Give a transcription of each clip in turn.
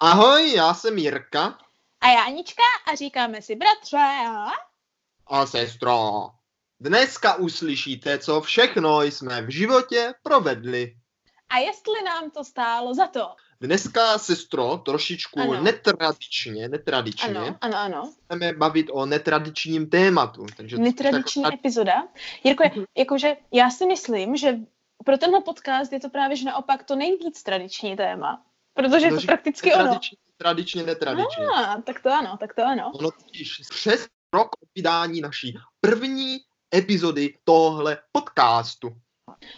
Ahoj, já jsem Jirka. A já Anička a říkáme si bratře. A sestro. Dneska uslyšíte, co všechno jsme v životě provedli. A jestli nám to stálo za to. Dneska, sestro, trošičku ano. netradičně, netradičně. Ano, ano, ano. Chceme bavit o netradičním tématu. Takže Netradiční jako... epizoda. Jirko, mhm. jakože já si myslím, že pro tenhle podcast je to právě že naopak to nejvíc tradiční téma. Protože je to prakticky ono. Tradičně, netradičně. Ah, tak to ano, tak to ano. Ono totiž přes rok od vydání naší první epizody tohle podcastu.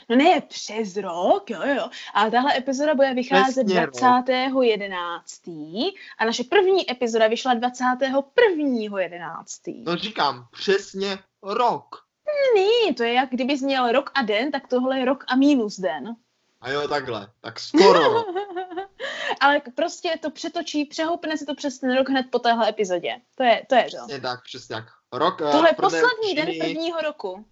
No ne přes rok, jo, jo. A tahle epizoda bude vycházet 20.11. A naše první epizoda vyšla 21.11. No říkám, přesně rok. Ne, to je jak kdybys měl rok a den, tak tohle je rok a minus den. A jo, takhle. Tak skoro. Ale prostě to přetočí, přehoupne se to přes ten rok hned po téhle epizodě. To je to. Je to. Přesně tak, přesně tak. Rok, eh, Tohle je poslední dřiny, den prvního roku.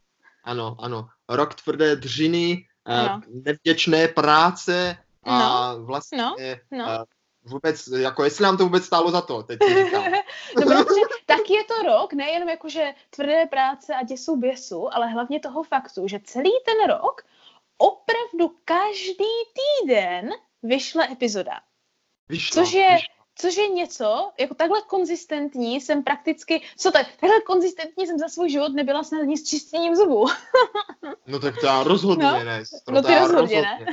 Ano, ano. Rok tvrdé dřiny, no. nevděčné práce a no. vlastně no. No. vůbec, jako jestli nám to vůbec stálo za to, teď no, protože tak je to rok, nejenom jakože tvrdé práce a děsů běsu, ale hlavně toho faktu, že celý ten rok opravdu každý týden vyšla epizoda. Vyšla, což je, vyšla. což je něco, jako takhle konzistentní jsem prakticky, co tak, takhle konzistentní jsem za svůj život nebyla snad ani s čistěním zubů. no tak to já rozhodně no, ne. To no ty rozhodně, rozhodně ne.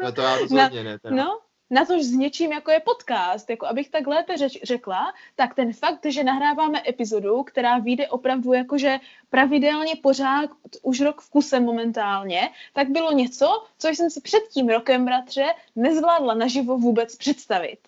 no to já rozhodně no, ne. Teda. No, na to s něčím, jako je podcast, jako abych tak lépe řeč, řekla, tak ten fakt, že nahráváme epizodu, která vyjde opravdu jakože pravidelně pořád už rok v kuse momentálně, tak bylo něco, co jsem si před tím rokem, bratře, nezvládla naživo vůbec představit.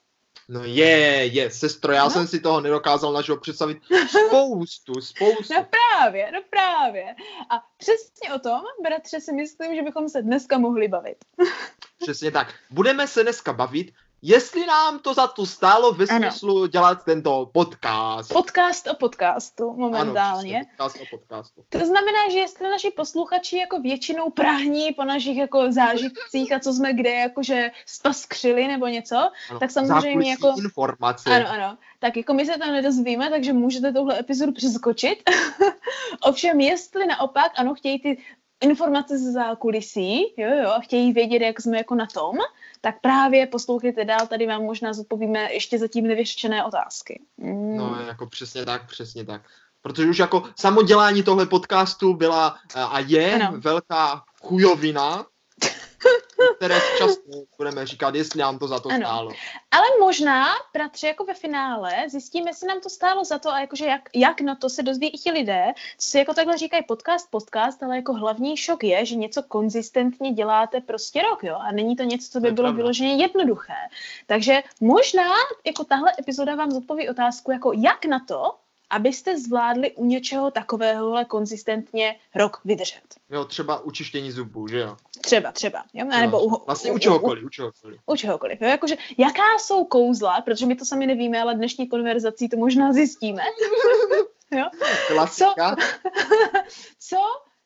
No je, je, sestro, já no. jsem si toho nedokázal naživo představit spoustu, spoustu. No právě, no právě. A přesně o tom, bratře, si myslím, že bychom se dneska mohli bavit. Přesně tak. Budeme se dneska bavit jestli nám to za to stálo ve smyslu ano. dělat tento podcast. Podcast o podcastu momentálně. Ano, podcast o podcastu. To znamená, že jestli naši posluchači jako většinou prahní po našich jako zážitcích a co jsme kde jakože spaskřili nebo něco, ano, tak samozřejmě jako... informace. Ano, ano. Tak jako my se tam nedozvíme, takže můžete touhle epizodu přeskočit. Ovšem, jestli naopak, ano, chtějí ty informace ze zákulisí, jo, jo, a chtějí vědět, jak jsme jako na tom, tak právě poslouchejte dál, tady vám možná zodpovíme ještě zatím nevyřešené otázky. Mm. No, jako přesně tak, přesně tak. Protože už jako samodělání tohle podcastu byla a je ano. velká chujovina, které často budeme říkat, jestli nám to za to ano. stálo. Ale možná, bratře, jako ve finále zjistíme, jestli nám to stálo za to a jakože jak, jak na to se dozví i ti lidé, co si jako takhle říkají podcast, podcast, ale jako hlavní šok je, že něco konzistentně děláte prostě rok, jo, a není to něco, co by bylo vyloženě jednoduché. Takže možná jako tahle epizoda vám zodpoví otázku, jako jak na to, abyste zvládli u něčeho takového konzistentně rok vydržet. Jo, třeba u čištění zubů, že jo? Třeba, třeba. Jo? A nebo u, vlastně u, u čehokoliv, u čehokoliv. U čehokoliv. Jo? Jakože, jaká jsou kouzla, protože my to sami nevíme, ale dnešní konverzací to možná zjistíme. jo? Klasika. Co, co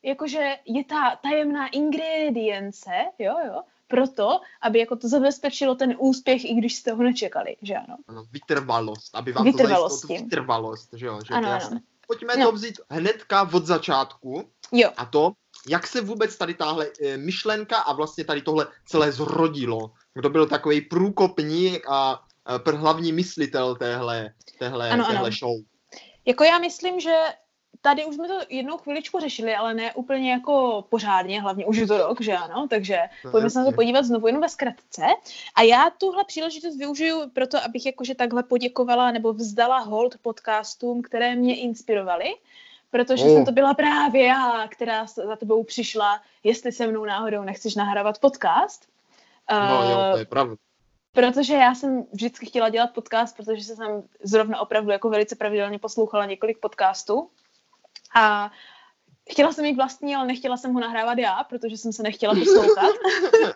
jakože je ta tajemná ingredience, jo, jo, proto, aby jako to zabezpečilo ten úspěch, i když jste ho nečekali, že ano. Ano, vytrvalost, aby vám vytrvalost to zajistilo vytrvalost, že jo, že ano, to ano. Pojďme no. to vzít hnedka od začátku. Jo. A to, jak se vůbec tady tahle e, myšlenka a vlastně tady tohle celé zrodilo. Kdo byl takový průkopník a e, hlavní myslitel téhle, téhle, ano, téhle ano. show. Jako já myslím, že tady už jsme to jednou chviličku řešili, ale ne úplně jako pořádně, hlavně už je to rok, že ano, takže no, pojďme se na to podívat znovu jenom ve zkratce. A já tuhle příležitost využiju proto, abych jakože takhle poděkovala nebo vzdala hold podcastům, které mě inspirovaly, protože oh. jsem to byla právě já, která za tebou přišla, jestli se mnou náhodou nechceš nahrávat podcast. No jo, to je pravda. Protože já jsem vždycky chtěla dělat podcast, protože jsem zrovna opravdu jako velice pravidelně poslouchala několik podcastů a chtěla jsem mít vlastní, ale nechtěla jsem ho nahrávat já, protože jsem se nechtěla poslouchat.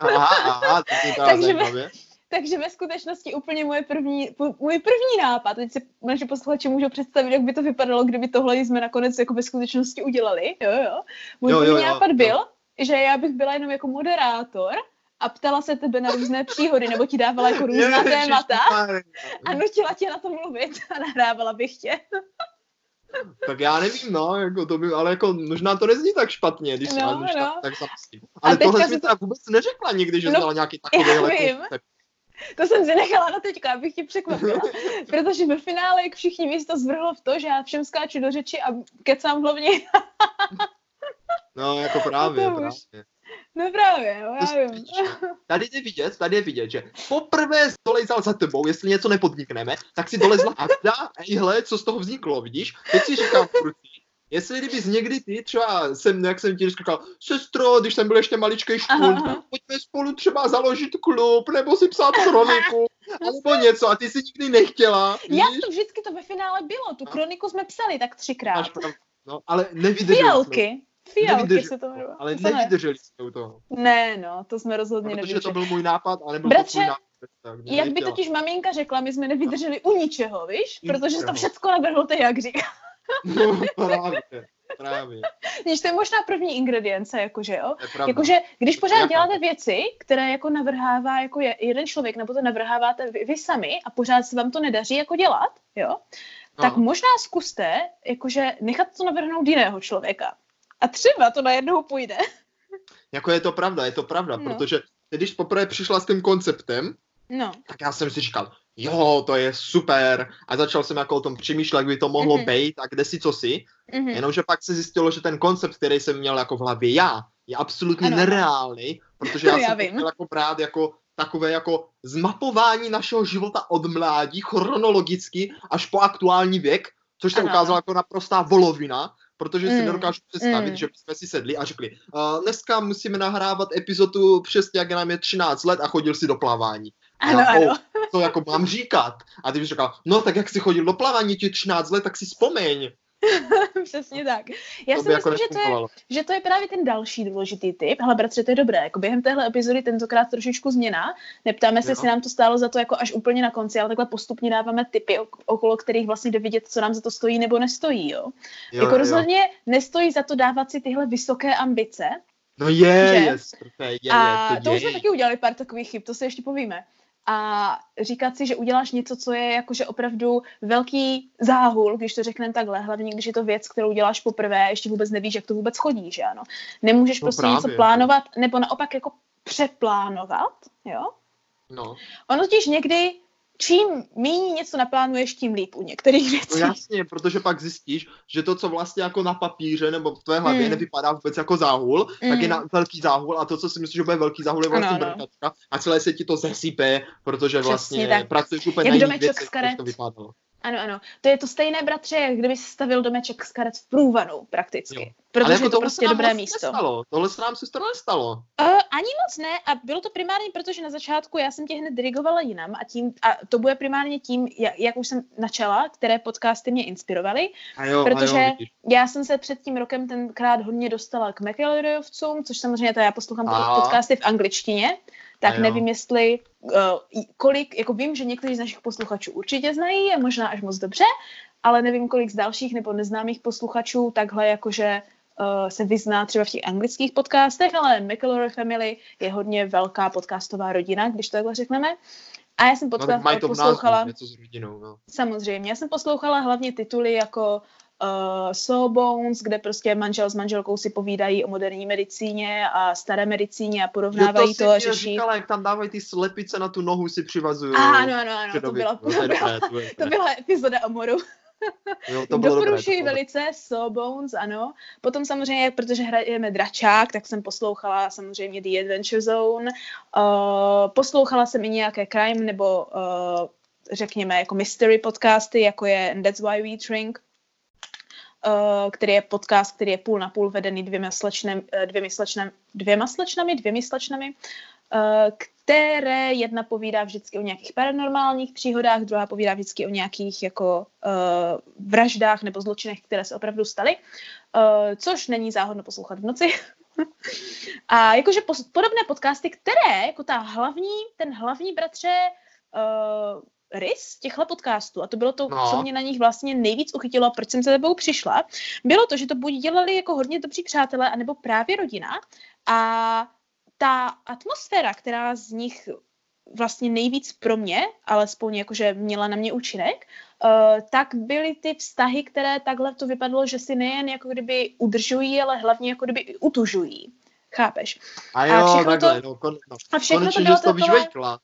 aha, aha, takže, ve, takže ve skutečnosti úplně moje první, můj první nápad, teď si naši posluchači můžou představit, jak by to vypadalo, kdyby tohle jsme nakonec jako ve skutečnosti udělali, jo, jo. Můj jo, první jo, jo, nápad jo. byl, že já bych byla jenom jako moderátor a ptala se tebe na různé příhody, nebo ti dávala jako různá témata a nutila tě na to mluvit a nahrávala bych tě. tak já nevím, no, jako to by, ale jako možná to nezní tak špatně, když no, ale no. tak, tak Ale tohle jsi to... vůbec neřekla nikdy, že no, znala nějaký takový já vím. To jsem si nechala na teďka, abych tě překvapila. Protože ve finále, jak všichni víc, to zvrhlo v to, že já všem skáču do řeči a kecám hlavně. no, jako právě, právě. No právě, no, já vím. Tady je vidět, tady je vidět, že poprvé dolezal za tebou, jestli něco nepodnikneme, tak si dolezla Agda a hle, co z toho vzniklo, vidíš? Teď si říkám, Jestli kdybys někdy ty, třeba jsem, jak jsem ti říkal, sestro, když jsem byl ještě maličký škůl, pojďme spolu třeba založit klub, nebo si psát kroniku, nebo něco, a ty si nikdy nechtěla. Já to vždycky to ve finále bylo, tu kroniku jsme psali tak třikrát. No, ale nevydrželi Fialky. Fialky se to. Ale to nevydrželi jsme u toho. Ne, no, to jsme rozhodně no, Protože to byl můj nápad, a nebyl Bratře, to nápad. Tak, jak by totiž maminka řekla, my jsme nevydrželi u ničeho, víš? Protože to všechno navrhl ty, jak říká. No, právě. Právě. Víš, to je možná první ingredience, jakože jo. Jakože, když pořád děláte věci, které jako navrhává jako je, jeden člověk, nebo to navrháváte vy, vy sami a pořád se vám to nedaří jako dělat, jo, no. tak možná zkuste jakože nechat to navrhnout jiného člověka. A třeba to najednou půjde. Jako je to pravda, je to pravda, no. protože když poprvé přišla s tím konceptem, no. tak já jsem si říkal, jo, to je super. A začal jsem jako o tom přemýšlet, jak by to mohlo mm-hmm. být a kde si co si. Mm-hmm. Jenomže pak se zjistilo, že ten koncept, který jsem měl jako v hlavě já, je absolutně ano. nereálný, protože já, já jsem chtěl jako brát jako takové jako zmapování našeho života od mládí chronologicky až po aktuální věk, což se ano. ukázalo jako naprostá volovina, protože mm. si nedokážu představit, mm. že jsme si sedli a řekli, uh, dneska musíme nahrávat epizodu přesně, jak nám je 13 let a chodil si do plavání. Ano, já, ano. To jako mám říkat. A ty bys říkal, no tak jak jsi chodil do plavání těch 13 let, tak si vzpomeň. Přesně tak. Já to si jako myslím, že to, je, že to je právě ten další důležitý typ. Hele, bratře, to je dobré. Jako během téhle epizody tentokrát trošičku změna. Neptáme se, jestli nám to stálo za to jako až úplně na konci, ale takhle postupně dáváme typy, okolo kterých vlastně jde vidět, co nám za to stojí nebo nestojí. Jo? jo jako jo. rozhodně nestojí za to dávat si tyhle vysoké ambice. No je, je, je, je, A to, to už jsme taky udělali pár takových chyb, to se ještě povíme a říkat si, že uděláš něco, co je jakože opravdu velký záhul, když to řekneme takhle, hlavně když je to věc, kterou děláš poprvé, ještě vůbec nevíš, jak to vůbec chodí, že ano. Nemůžeš no prostě právě, něco plánovat, nebo naopak jako přeplánovat, jo. No. Ono totiž někdy čím méně něco naplánuješ, tím líp u některých no věcí. No jasně, protože pak zjistíš, že to, co vlastně jako na papíře nebo v tvé hlavě mm. nevypadá vůbec jako záhul, mm. tak je hmm. na velký záhul a to, co si myslíš, že bude velký záhul, je vlastně brkačka a celé se ti to zesype, protože vlastně Přesně pracuješ úplně Jak na jiných věcech, to vypadalo. Ano, ano. To je to stejné, bratře, jak kdyby stavil domeček z karet v průvanu, prakticky. Jo. Protože jako je to prostě dobré místo. Nestalo. Tohle se nám se to nestalo. Uh, ani moc ne a bylo to primárně, protože na začátku já jsem tě hned dirigovala jinam a, tím, a to bude primárně tím, jak, jak už jsem načala, které podcasty mě inspirovaly. A jo, protože a jo, já jsem se před tím rokem tenkrát hodně dostala k McElroyovcům, což samozřejmě to já poslouchám podcasty v angličtině tak nevím, jestli uh, kolik, jako vím, že někteří z našich posluchačů určitě znají a možná až moc dobře, ale nevím, kolik z dalších nebo neznámých posluchačů takhle jakože uh, se vyzná třeba v těch anglických podcastech, ale McElroy Family je hodně velká podcastová rodina, když to takhle řekneme. A já jsem podcast no, poslouchala... Něco s rodinou, no. Samozřejmě, já jsem poslouchala hlavně tituly jako uh, Sawbones, kde prostě manžel s manželkou si povídají o moderní medicíně a staré medicíně a porovnávají to, to a řeší. Říkala, jak tam dávají ty slepice na tu nohu si přivazují. Ano, ano, ano, to byla, to, to byla epizoda o moru. Jo, to bylo Doporučuji dobré, velice Sawbones, ano. Potom samozřejmě, protože hrajeme dračák, tak jsem poslouchala samozřejmě The Adventure Zone. Uh, poslouchala jsem i nějaké crime nebo uh, řekněme jako mystery podcasty, jako je And That's Why We Drink, Uh, který je podcast, který je půl na půl vedený dvěma, slečnem, uh, dvěmi, slečnem, dvěma slečnami, dvěmi slečnami, uh, které jedna povídá vždycky o nějakých paranormálních příhodách, druhá povídá vždycky o nějakých jako vraždách nebo zločinech, které se opravdu staly, což není záhodno poslouchat v noci. A jakože podobné podcasty, které, jako ta hlavní, ten hlavní bratře rys těchto podcastů, a to bylo to, no. co mě na nich vlastně nejvíc uchytilo a proč jsem se tebou přišla, bylo to, že to buď dělali jako hodně dobří přátelé, anebo právě rodina a ta atmosféra, která z nich vlastně nejvíc pro mě, alespoň jakože měla na mě účinek, uh, tak byly ty vztahy, které takhle to vypadalo, že si nejen jako kdyby udržují, ale hlavně jako kdyby utužují. Chápeš? A jo, a takhle, to, no, kon, no. A všechno konečně, to bylo taková,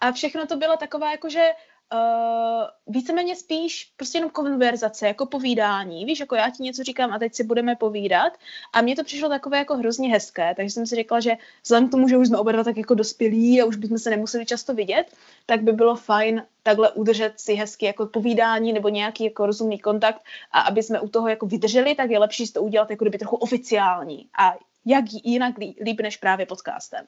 a všechno to bylo taková jakože uh, víceméně spíš prostě jenom konverzace, jako povídání. Víš, jako já ti něco říkám a teď si budeme povídat. A mně to přišlo takové jako hrozně hezké, takže jsem si řekla, že vzhledem k tomu, že už jsme oba dva tak jako dospělí a už bychom se nemuseli často vidět, tak by bylo fajn takhle udržet si hezky jako povídání nebo nějaký jako rozumný kontakt a aby jsme u toho jako vydrželi, tak je lepší to udělat jako kdyby trochu oficiální. A jak jinak líp než právě podcastem.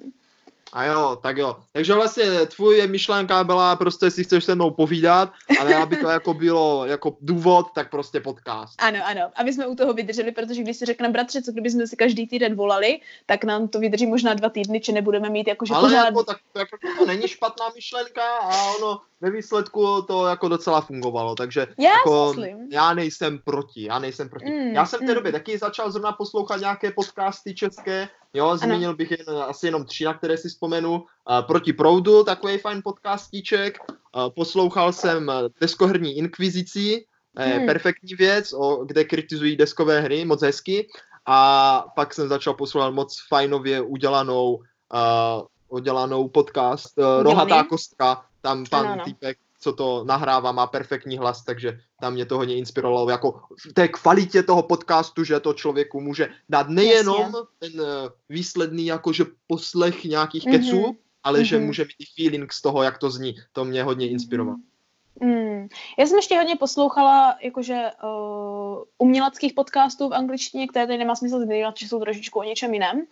A jo, tak jo. Takže vlastně tvoje myšlenka byla prostě, si chceš se mnou povídat, ale aby to jako bylo jako důvod, tak prostě podcast. Ano, ano. Aby jsme u toho vydrželi, protože když si řekneme, bratře, co kdyby jsme si každý týden volali, tak nám to vydrží možná dva týdny, či nebudeme mít jakože Ale pořád... jako, tak, to, jako, to není špatná myšlenka a ono ve výsledku to jako docela fungovalo, takže já, jako, já nejsem proti, já nejsem proti. Mm, já jsem v té mm. době taky začal zrovna poslouchat nějaké podcasty české, jo, zmínil ano. bych jen, asi jenom tři, na které si vzpomenu. Uh, Proti proudu, takový fajn podcastíček. Uh, poslouchal jsem Deskoherní inkvizici, hmm. perfektní věc, o, kde kritizují deskové hry, moc hezky. A pak jsem začal poslouchat moc fajnově udělanou, uh, udělanou podcast uh, Rohatá kostka, tam pan ano, týpek co to nahrává, má perfektní hlas, takže tam mě to hodně inspirovalo. Jako v té kvalitě toho podcastu, že to člověku může dát nejenom Jasně. ten uh, výsledný jakože poslech nějakých mm-hmm. keců, ale mm-hmm. že může mít i feeling z toho, jak to zní. To mě hodně inspirovalo. Mm-hmm. Mm. Já jsem ještě hodně poslouchala jakože uh, uměleckých podcastů v angličtině, které tady nemá smysl zmiňovat, že jsou trošičku o něčem jiném. Uh,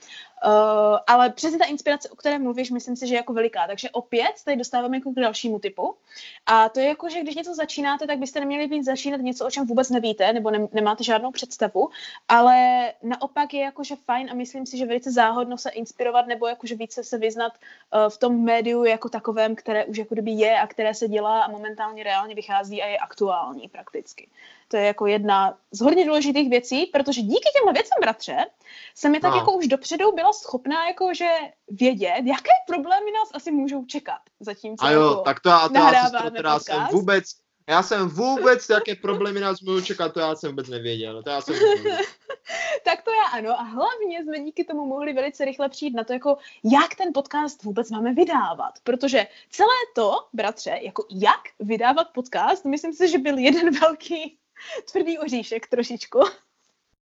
ale přesně ta inspirace, o které mluvíš, myslím si, že je jako veliká. Takže opět tady dostáváme jako k dalšímu typu. A to je jako, že když něco začínáte, tak byste neměli být začínat něco, o čem vůbec nevíte, nebo ne, nemáte žádnou představu. Ale naopak je jakože fajn a myslím si, že velice záhodno se inspirovat nebo jakože více se vyznat uh, v tom médiu jako takovém, které už jako kdyby je a které se dělá a momentálně reálně vychází a je aktuální prakticky. To je jako jedna z hodně důležitých věcí, protože díky těmhle věcem, bratře, jsem je tak no. jako už dopředu byla schopná jakože vědět, jaké problémy nás asi můžou čekat. Zatímco a jo, jako tak to já, to já, to teda jsem vůbec, já jsem vůbec, jaké problémy nás můžou čekat, to já jsem vůbec nevěděl. To já jsem tak to já ano. A hlavně jsme díky tomu mohli velice rychle přijít na to, jako jak ten podcast vůbec máme vydávat. Protože celé to, bratře, jako jak vydávat podcast, myslím si, že byl jeden velký tvrdý oříšek trošičku.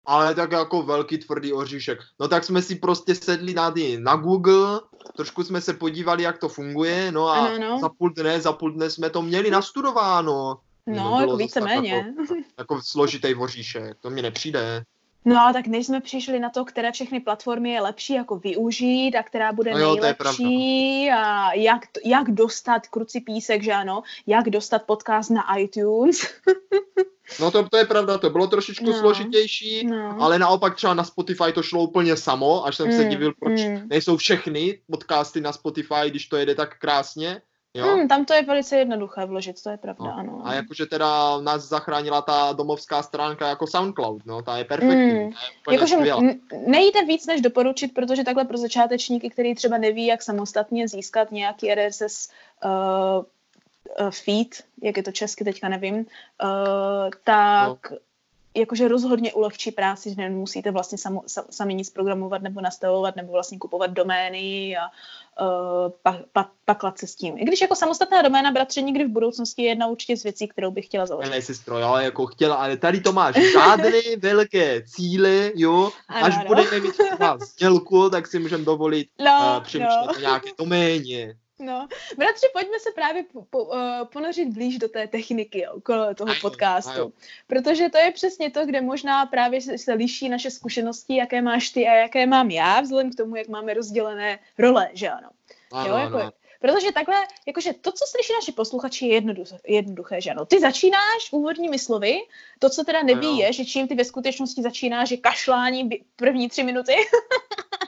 Ale tak jako velký tvrdý oříšek. No tak jsme si prostě sedli na, na Google, trošku jsme se podívali, jak to funguje, no a ano, no. za půl dne, za půl dne jsme to měli nastudováno. No, no jako víceméně. Jako, jako složitý oříšek, to mi nepřijde. No a tak než jsme přišli na to, které všechny platformy je lepší jako využít a která bude no jo, nejlepší a jak, jak dostat kruci písek, že ano, jak dostat podcast na iTunes. No to, to je pravda, to bylo trošičku no, složitější, no. ale naopak třeba na Spotify to šlo úplně samo, až jsem mm, se divil, proč mm. nejsou všechny podcasty na Spotify, když to jede tak krásně. Jo? Hmm, tam to je velice jednoduché vložit, to je pravda, no. ano. A jakože teda nás zachránila ta domovská stránka jako SoundCloud, no, ta je perfektní. Hmm. Jakože nejde víc než doporučit, protože takhle pro začátečníky, který třeba neví, jak samostatně získat nějaký RSS uh, uh, feed, jak je to česky, teďka nevím, uh, tak no. Jakože rozhodně ulehčí práci, že nemusíte vlastně samo, sami nic programovat nebo nastavovat nebo vlastně kupovat domény a uh, pa, pa, paklat se s tím. I když jako samostatná doména, bratře, nikdy v budoucnosti je jedna určitě z věcí, kterou bych chtěla založit. Ne, sestro, ale jako chtěla, ale tady to máš žádné velké cíle, jo, ano, až ano. budeme mít třeba sdělku, tak si můžeme dovolit no, uh, přemýšlet no. o nějaké doméně. No, bratře, pojďme se právě po, po, uh, ponořit blíž do té techniky jo, okolo toho aj, podcastu. Aj. Protože to je přesně to, kde možná právě se, se liší naše zkušenosti, jaké máš ty a jaké mám já, vzhledem k tomu, jak máme rozdělené role, že ano. ano, jo, jako, ano. Protože takhle, jakože to, co slyší naši posluchači, je jednoduché, jednoduché, že ano. Ty začínáš úvodními slovy, to, co teda neví, je, že čím ty ve skutečnosti začínáš, že kašlání první tři minuty.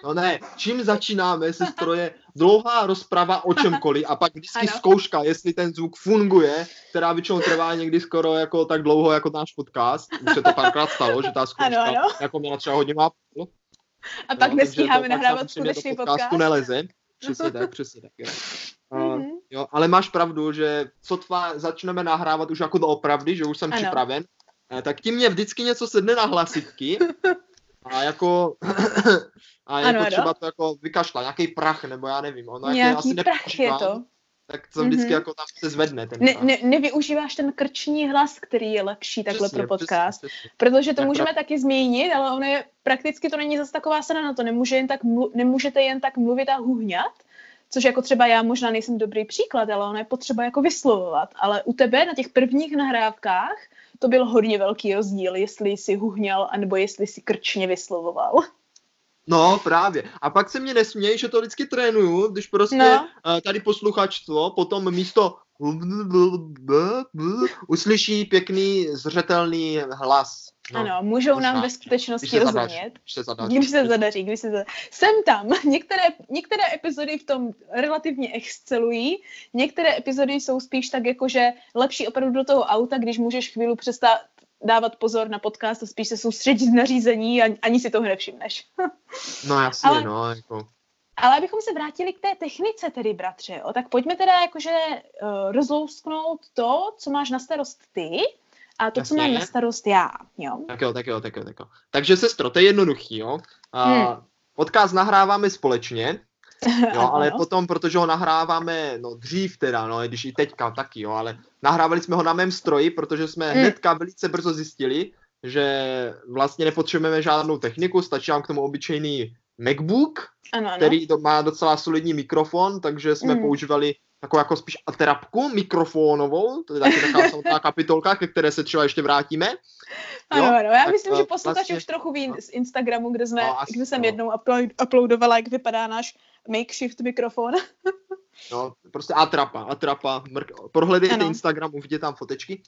No ne, čím začínáme, sestro, je dlouhá rozprava o čemkoliv a pak vždycky ano. zkouška, jestli ten zvuk funguje, která většinou trvá někdy skoro jako tak dlouho jako náš podcast. Už se to párkrát stalo, že ta zkouška ano, ano. jako měla třeba hodinu a půl. A pak nestíháme nahrávat skutečný podcastu podcast. neleze. Přesně tak, přesně tak. Jo. Uh, Mhm. jo, ale máš pravdu, že sotva začneme nahrávat už jako doopravdy, že už jsem Ano. připraven, eh, tak tím mě vždycky něco sedne na hlasivky a jako a jako Ano, ano. třeba to jako vykašla, nějaký prach, nebo já nevím, ono jak je Nějaký asi prach je to. tak to vždycky Mhm. jako tam se zvedne ten Ne, ne, nevyužíváš ten krční hlas, který je lepší takhle Přesně, pro podcast. Přesně, přesně. Protože to Tak můžeme taky změnit, ale ono je, prakticky to není zase taková sana na to. Nemůže jen tak, mlu- nemůžete jen tak mluvit a huhňat, což jako třeba já možná nejsem dobrý příklad, ale ono je potřeba jako vyslovovat. Ale u tebe na těch prvních nahrávkách to byl hodně velký rozdíl, jestli jsi huhňal, anebo jestli jsi krčně vyslovoval. No, právě. A pak se mě nesměj, že to vždycky trénuju, když prostě No. no. tady posluchačstvo potom místo uslyší pěkný, zřetelný hlas. No, ano, můžou možná, nám ve když skutečnosti se zadaří. rozumět. Když se zadaří. Když se zadaří, když se zadaří. Jsem tam. Některé, některé epizody v tom relativně excelují, některé epizody jsou spíš tak jako, že lepší opravdu do toho auta, když můžeš chvíli přestat dávat pozor na podcast a spíš se soustředit na řízení a ani si toho nevšimneš. No jasně, Ale- no, jako. Ale abychom se vrátili k té technice tedy, bratře, jo, tak pojďme teda jakože uh, rozlousknout to, co máš na starost ty a to, co Jasně. mám na starost já, jo. Tak jo, tak jo, tak jo, tak jo. Takže sestro, to je jednoduchý, jo. A Hmm. Podcast nahráváme společně, jo, ale potom, protože ho nahráváme, no dřív teda, no, když i teďka taky, jo, ale nahrávali jsme ho na mém stroji, protože jsme Hmm. hnedka velice brzo zjistili, že vlastně nepotřebujeme žádnou techniku, stačí nám k tomu obyčejný MacBook, ano, ano. který to má docela solidní mikrofon, takže jsme Mm. používali takovou jako spíš atrapku mikrofonovou, to je taky taková samotná kapitolka, ke které se třeba ještě vrátíme. Ano, ano, já tak, myslím, že eh, posluchači vlastně- už trochu ví z Instagramu, kde, jsme, No, asi kde jsem no. jednou upload, uploadovala, jak vypadá náš makeshift mikrofon. No, prostě atrapa, atrapa, mrk, prohledejte Ano. Instagram, uvidíte tam fotečky.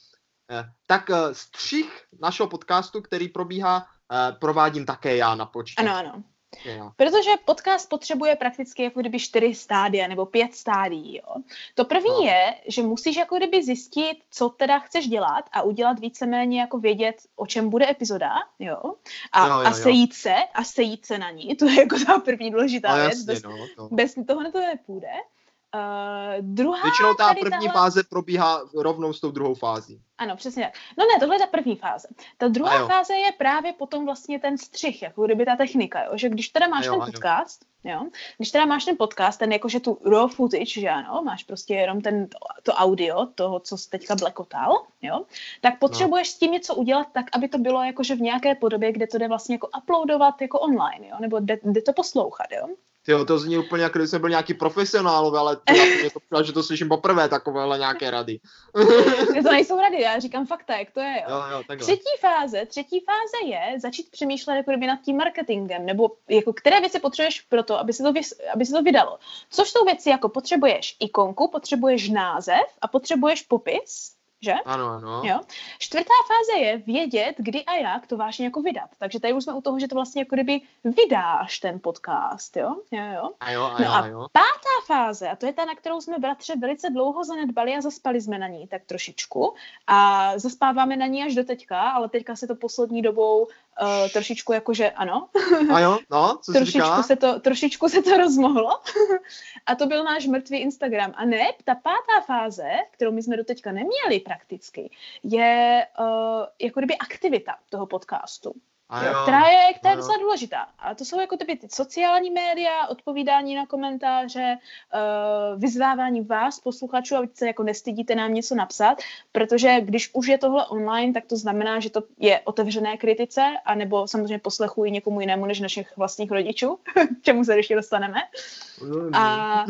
Eh, Tak eh, střih našeho podcastu, který probíhá, eh, provádím také já na počítači. Ano, ano. Já. Protože podcast potřebuje prakticky jako kdyby čtyři stádia nebo pět stádií. Jo. To první No. je, že musíš jako kdyby zjistit, co teda chceš dělat a udělat víceméně jako vědět, o čem bude epizoda, jo. A, Jo, jo, a jo. sejít se, a sejít se na ní, to je jako ta první důležitá No věc. jasně, Bez, no. To. bez toho to nepůjde. Uh, druhá Většinou ta první tahle- fáze probíhá rovnou s tou druhou fází. Ano, přesně tak. No ne, tohle je ta první fáze. Ta druhá fáze je právě potom vlastně ten střih, jako kdyby ta technika, jo? že když teda máš jo, ten jo. podcast, jo? když teda máš ten podcast, ten jakože tu raw footage, že ano, máš prostě jenom ten, to audio, toho, co jsi teďka blekotal, jo? tak potřebuješ s tím něco udělat tak, aby to bylo jakože v nějaké podobě, kde to jde vlastně jako uploadovat jako online, jo? nebo jde, jde to poslouchat, jo? Tyjo, to zní úplně, jako kdyby jsme byli nějaký profesionálové, ale to, mě to připadá, že to slyším poprvé, takovéhle nějaké rady. to nejsou rady, já říkám fakta, jak to je, jo? Jo, jo, takhle. Třetí fáze, třetí fáze je začít přemýšlet jako nad tím marketingem, nebo jako které věci potřebuješ pro to, aby se to, vys, aby se to vydalo. Což jsou věci jako potřebuješ ikonku, potřebuješ název a potřebuješ popis, že? Ano, ano. Jo. Čtvrtá fáze je vědět, kdy a jak to vážně jako vydat. Takže tady už jsme u toho, že to vlastně jako kdyby vydáš ten podcast, jo? Jo, jo. A jo, a No jo, a a jo. Pátá fáze, a to je ta, na kterou jsme bratře velice dlouho zanedbali a zaspali jsme na ní tak trošičku. A zaspáváme na ní až do teďka, ale teďka se to poslední dobou uh, trošičku jakože ano, A jo, no, co trošičku říkala? se, to, trošičku se to rozmohlo. a to byl náš mrtvý Instagram. A ne, ta pátá fáze, kterou my jsme do teďka neměli prakticky, je uh, jako kdyby aktivita toho podcastu. A Jo, která je, která je no docela důležitá. A to jsou jako ty, ty sociální média, odpovídání na komentáře, uh, vyzvávání vás, posluchačů, aby se jako nestydíte nám něco napsat, protože když už je tohle online, tak to znamená, že to je otevřené kritice, anebo samozřejmě poslechu i někomu jinému než našich vlastních rodičů, k čemu se ještě dostaneme. A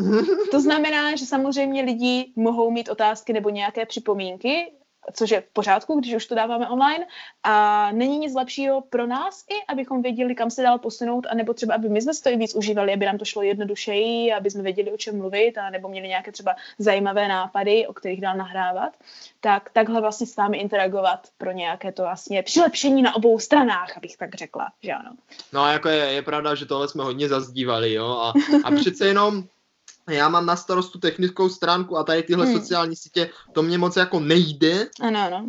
to znamená, že samozřejmě lidi mohou mít otázky nebo nějaké připomínky, což je v pořádku, když už to dáváme online. A není nic lepšího pro nás i, abychom věděli, kam se dál posunout, anebo třeba, aby my jsme to i víc užívali, aby nám to šlo jednodušeji, aby jsme věděli, o čem mluvit, a nebo měli nějaké třeba zajímavé nápady, o kterých dál nahrávat. Tak takhle vlastně s vámi interagovat pro nějaké to vlastně přilepšení na obou stranách, abych tak řekla, že ano. No jako je, je pravda, že tohle jsme hodně zazdívali, jo, a, a přece jenom já mám na starost tu technickou stránku a tady tyhle Hmm. sociální sítě, to mě moc jako nejde, Ano, ano.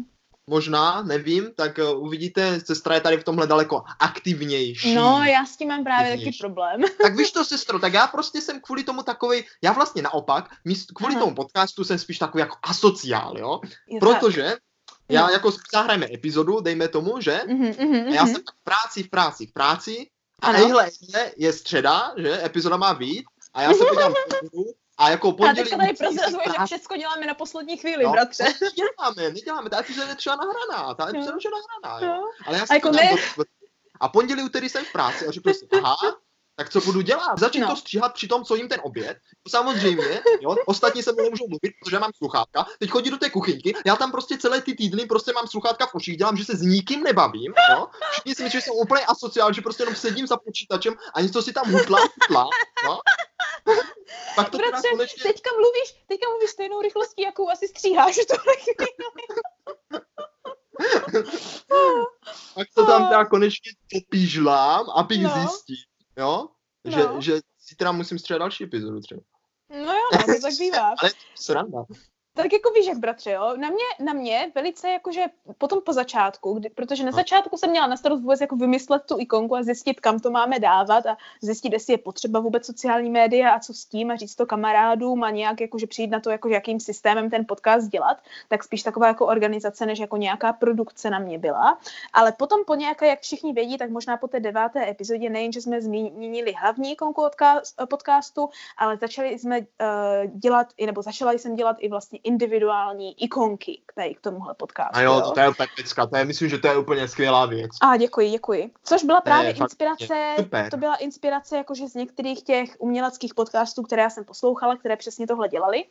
možná, nevím, tak uh, uvidíte, sestra je tady v tomhle daleko aktivnější. No, já s tím mám právě aktivnější. taky problém. tak víš to, sestro, tak já prostě jsem kvůli tomu takový, já vlastně naopak, míst, kvůli Aha. tomu podcastu jsem spíš takový jako asociál, jo? Je Protože tak. já no. jako zahrajeme epizodu, dejme tomu, že? Mm-hmm, mm-hmm. A já jsem v práci, v práci, v práci a ejhle, je středa, že? Epizoda má být a já se podívám a jako pondělí... A teďka tady prozrazuje, že všechno děláme na poslední chvíli, no, bratře. No, neděláme, neděláme, ta epizoda je třeba nahraná, ta epizoda je nahraná, jo. Ale já a, jako ne... do... a pondělí, úterý jsem v práci a řekl si, aha, tak co budu dělat? Začít no. to stříhat při tom, co jim ten oběd. Samozřejmě, jo, ostatní se mnou nemůžou mluvit, protože mám sluchátka. Teď chodí do té kuchyňky, já tam prostě celé ty týdny prostě mám sluchátka v uších, dělám, že se s nikým nebavím, jo. Všichni si myslí, že jsem úplně asociál, že prostě jenom sedím za počítačem a něco si tam hutla, hutla, jo. Pak to Bratře, konečně... teďka mluvíš, teďka mluvíš stejnou rychlostí, jakou asi stříháš v tuhle Pak to tam teda konečně popížlám, abych no. zjistil, jo, že, no. že zítra musím stříhat další epizodu třeba. No jo, no, to tak bývá. Ale sranda. Tak jako víš, jak bratře, jo? Na mě, na mě velice jakože potom po začátku, kdy, protože na no. začátku jsem měla na starost vůbec jako vymyslet tu ikonku a zjistit, kam to máme dávat a zjistit, jestli je potřeba vůbec sociální média a co s tím a říct to kamarádům a nějak jakože přijít na to, jakože jakým systémem ten podcast dělat, tak spíš taková jako organizace, než jako nějaká produkce na mě byla. Ale potom po nějaké, jak všichni vědí, tak možná po té deváté epizodě nejen, že jsme zmínili hlavní ikonku podcastu, ale začali jsme uh, dělat, nebo začala jsem dělat i vlastně individuální ikonky k, k tomuhle podcastu. A jo, jo? to je úplně pecka, to je, myslím, že to je úplně skvělá věc. A děkuji, děkuji. Což byla právě inspirace, super. to byla inspirace jakože z některých těch uměleckých podcastů, které já jsem poslouchala, které přesně tohle dělali.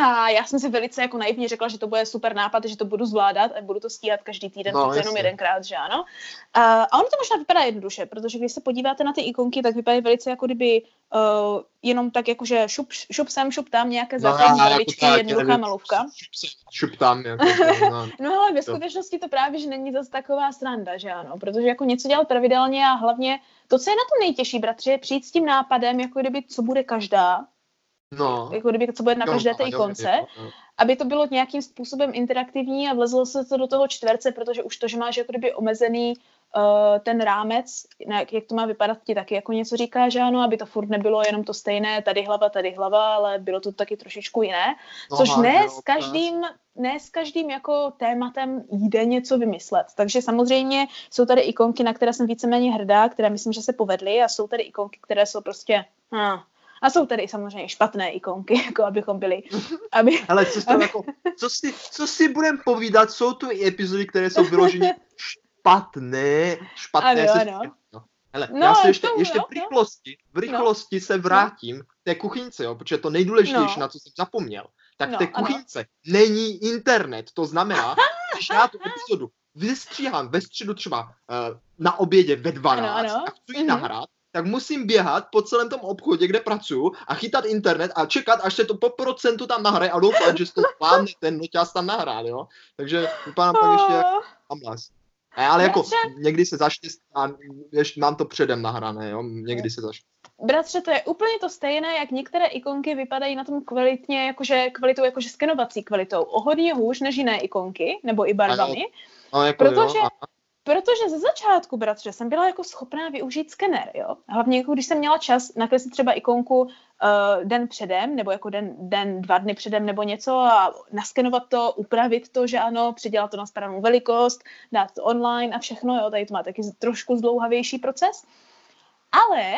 A já jsem si velice jako naivně řekla, že to bude super nápad, že to budu zvládat a budu to stíhat každý týden, no, jenom jedenkrát, že ano. A, a ono to možná vypadá jednoduše, protože když se podíváte na ty ikonky, tak vypadají velice jako kdyby uh, jenom tak jakože šup, šup sem, šup tam, nějaké no, základní barvičky, jako jednoduchá malovka. Šup, šup tam. Jako, no. no ale ve skutečnosti to právě, že není zase taková sranda, že ano, protože jako něco dělat pravidelně a hlavně to, co je na tom nejtěžší, bratře, je přijít s tím nápadem, jako kdyby co bude každá, No. Jako kdyby co bude na každé té ikonce, no. aby to bylo nějakým způsobem interaktivní a vlezlo se to do toho čtverce, protože už to, že máš jako kdyby omezený uh, ten rámec, jak, jak to má vypadat, ti taky jako něco říká, že ano, aby to furt nebylo jenom to stejné, tady hlava, tady hlava, ale bylo to taky trošičku jiné, no, což ne s každým, ne s každým jako tématem jde něco vymyslet. Takže samozřejmě jsou tady ikonky, na které jsem víceméně hrdá, které myslím, že se povedly a jsou tady ikonky, které jsou prostě hm, a jsou tady samozřejmě špatné ikonky, jako abychom byli... Aby, Ale co, aby... jako, co, si, co si budeme povídat, jsou tu i epizody, které jsou vyloženě špatné, špatné. Ano, se... ano. No. Hele, no, já se ještě, tomu, ještě v rychlosti, v no. rychlosti no. se vrátím no. té kuchynce, jo, protože to nejdůležitější, no. na co jsem zapomněl, tak no, v té kuchynce ano. není internet. To znamená, když já tu epizodu vystříhám ve středu třeba uh, na obědě ve 12 ano, ano. a chci ji mm-hmm. nahrát, tak musím běhat po celém tom obchodě, kde pracuju a chytat internet a čekat, až se to po procentu tam nahraje a doufat, že to zvládne ten noťas tam nahrát, jo. Takže vypadám pak ještě jak amlas. Ale jako někdy se zaštěstí a ještě mám to předem nahrané, jo, někdy se zaštěstí. Bratře, to je úplně to stejné, jak některé ikonky vypadají na tom kvalitně, jakože kvalitou, jakože skenovací kvalitou. O hodně hůř než jiné ikonky, nebo i barvami. No, jako protože jo, Protože ze začátku, bratře, jsem byla jako schopná využít skener, jo. Hlavně jako když jsem měla čas nakreslit třeba ikonku uh, den předem, nebo jako den, den, dva dny předem nebo něco a naskenovat to, upravit to, že ano, předělat to na správnou velikost, dát to online a všechno, jo. Tady to má taky trošku zdlouhavější proces. Ale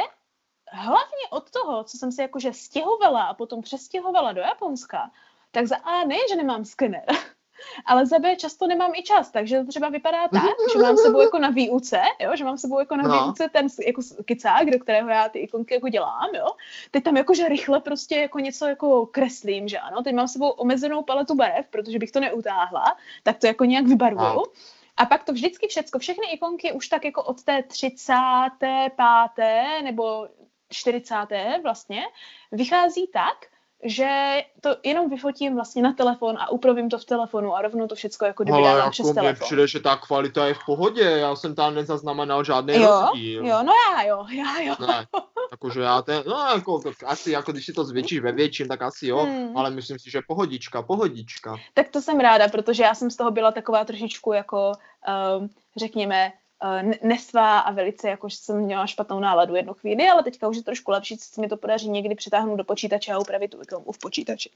hlavně od toho, co jsem se jakože stěhovala a potom přestěhovala do Japonska, tak za A ne, že nemám skener, ale za B často nemám i čas, takže to třeba vypadá tak, že mám sebou jako na výuce, jo, že mám sebou jako na no. výuce ten jako kicák, do kterého já ty ikonky jako dělám, jo. Teď tam jakože rychle prostě jako něco jako kreslím, že ano, teď mám sebou omezenou paletu barev, protože bych to neutáhla, tak to jako nějak vybarvuju. No. A pak to vždycky všecko, všechny ikonky už tak jako od té 35. nebo 40. vlastně vychází tak, že to jenom vyfotím vlastně na telefon a upravím to v telefonu a rovnou to všechno jako kdyby Ale jako přes telefon. přijde, že ta kvalita je v pohodě, já jsem tam nezaznamenal žádný jo, rozdíl. Jo, no já jo, já jo. Ne, jakože já ten, no jako, asi jako když si to zvětšíš ve větším, tak asi jo, hmm. ale myslím si, že pohodička, pohodička. Tak to jsem ráda, protože já jsem z toho byla taková trošičku jako, um, řekněme, nesvá a velice jako, že jsem měla špatnou náladu jednu chvíli, ale teďka už je trošku lepší, se mi to podaří někdy přitáhnout do počítače a upravit tu reklamu v počítači.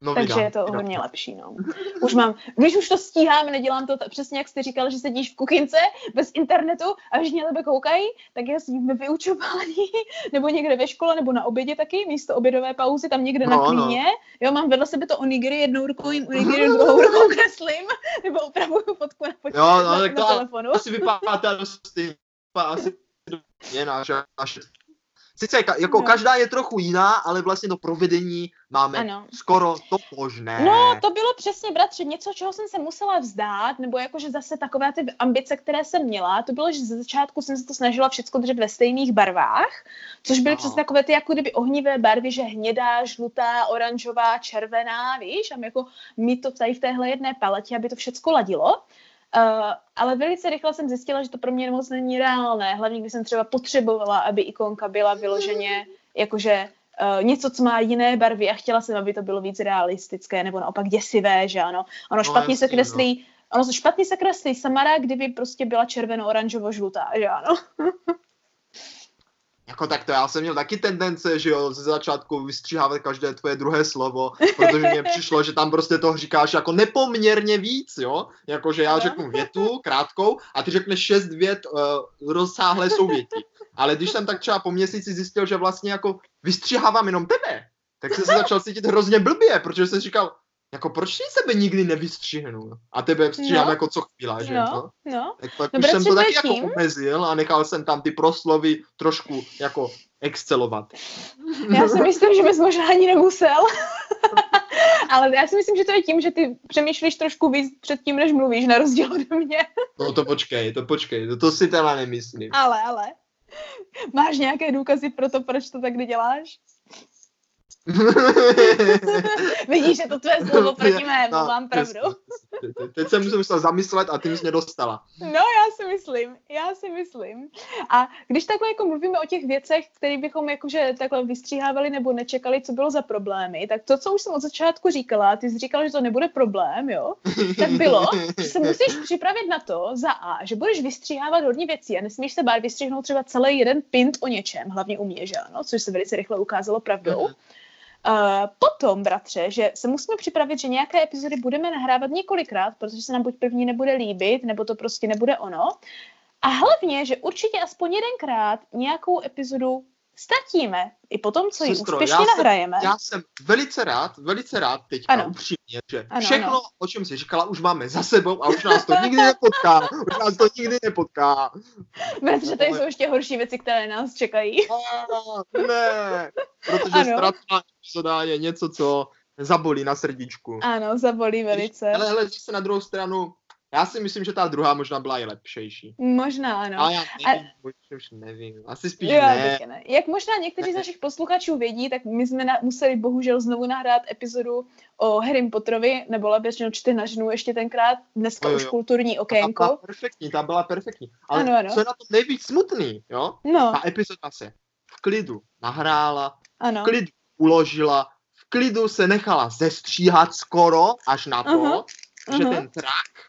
No, Takže vydám, je to hodně lepší, no. Už mám, když už to stíhám, nedělám to t- přesně, jak jste říkal, že sedíš v kuchyňce bez internetu a všichni na tebe koukají, tak já sedím ve vyučování, nebo někde ve škole, nebo na obědě taky, místo obědové pauzy, tam někde no, na klíně. No. Jo, mám vedle sebe to onigiri, jednou rukou jim onigiri, druhou rukou kreslím, nebo upravuju fotku na, počítači, jo, no, na, tak to telefonu. asi vypadá dost asi je náš, náš Sice jako no. každá je trochu jiná, ale vlastně to provedení máme ano. skoro to možné. No, to bylo přesně, bratře, něco, čeho jsem se musela vzdát, nebo jakože zase takové ty ambice, které jsem měla, to bylo, že ze začátku jsem se to snažila všechno držet ve stejných barvách, což byly no. přesně takové ty jako kdyby ohnivé barvy, že hnědá, žlutá, oranžová, červená, víš, a jako mít to tady v téhle jedné paletě, aby to všechno ladilo. Uh, ale velice rychle jsem zjistila, že to pro mě moc není reálné, hlavně když jsem třeba potřebovala, aby ikonka byla vyloženě jakože uh, něco, co má jiné barvy a chtěla jsem, aby to bylo víc realistické, nebo naopak děsivé, že ano. Ono no, špatně se kreslí, no. ono špatně se kreslí Samara, kdyby prostě byla červeno-oranžovo-žlutá, že ano. Jako tak to já jsem měl taky tendence, že jo, ze začátku vystříhávat každé tvoje druhé slovo, protože mně přišlo, že tam prostě toho říkáš jako nepoměrně víc, jo, jakože já řeknu větu krátkou a ty řekneš šest vět uh, rozsáhlé souvětí. Ale když jsem tak třeba po měsíci zjistil, že vlastně jako vystříhávám jenom tebe, tak jsem se začal cítit hrozně blbě, protože jsem říkal, jako proč si sebe nikdy nevystřihnu? A tebe vstříhám no. jako co chvíla, že? No, no. Tak pak no, už jsem to taky jako omezil a nechal jsem tam ty proslovy trošku jako excelovat. Já si myslím, že bys možná ani nemusel. Ale já si myslím, že to je tím, že ty přemýšlíš trošku víc před tím, než mluvíš, na rozdíl od mě. no to počkej, to počkej, to, to si teda nemyslím. Ale, ale. Máš nějaké důkazy pro to, proč to tak děláš? Vidíš, že to tvé slovo proti mému, no, mám pravdu. Teď, teď jsem se musel zamyslet a ty jsi mě dostala. No, já si myslím, já si myslím. A když takhle jako mluvíme o těch věcech, které bychom jakože takhle vystříhávali nebo nečekali, co bylo za problémy, tak to, co už jsem od začátku říkala, ty jsi říkala, že to nebude problém, jo, tak bylo, že se musíš připravit na to, za A, že budeš vystříhávat hodně věcí a nesmíš se bát vystřihnout třeba celý jeden pint o něčem, hlavně uměš, ano, což se velice rychle ukázalo pravdou. Mm-hmm. Uh, potom, bratře, že se musíme připravit, že nějaké epizody budeme nahrávat několikrát, protože se nám buď první nebude líbit, nebo to prostě nebude ono. A hlavně, že určitě aspoň jedenkrát nějakou epizodu ztratíme. I potom, co ji úspěšně já nahrajeme. Jsem, já jsem velice rád, velice rád teďka ano. upřímně, že ano, všechno, ano. o čem jsi říkala, už máme za sebou a už nás to nikdy nepotká. Už nás to nikdy nepotká. Protože tady jsou ještě horší věci, které nás čekají. A, ne, protože ztratná epizoda je něco, co zabolí na srdíčku. Ano, zabolí velice. Ale hele, zase na druhou stranu, já si myslím, že ta druhá možná byla i lepšejší. Možná, ano. Ale já nevím, a... už nevím. Asi spíš jo, ne. ne. Jak možná někteří z našich posluchačů vědí, tak my jsme na, museli bohužel znovu nahrát epizodu o Harry Potterovi, nebo lepší čty na ženu ještě tenkrát, dneska jo, jo. už kulturní okénko. Ta byla perfektní, ta byla perfektní. Ale ano, ano. co je na tom nejvíc smutný, jo? No. Ta epizoda se v klidu nahrála, ano. v klidu uložila, v klidu se nechala zestříhat skoro až na to, uh-huh. že uh-huh. ten trak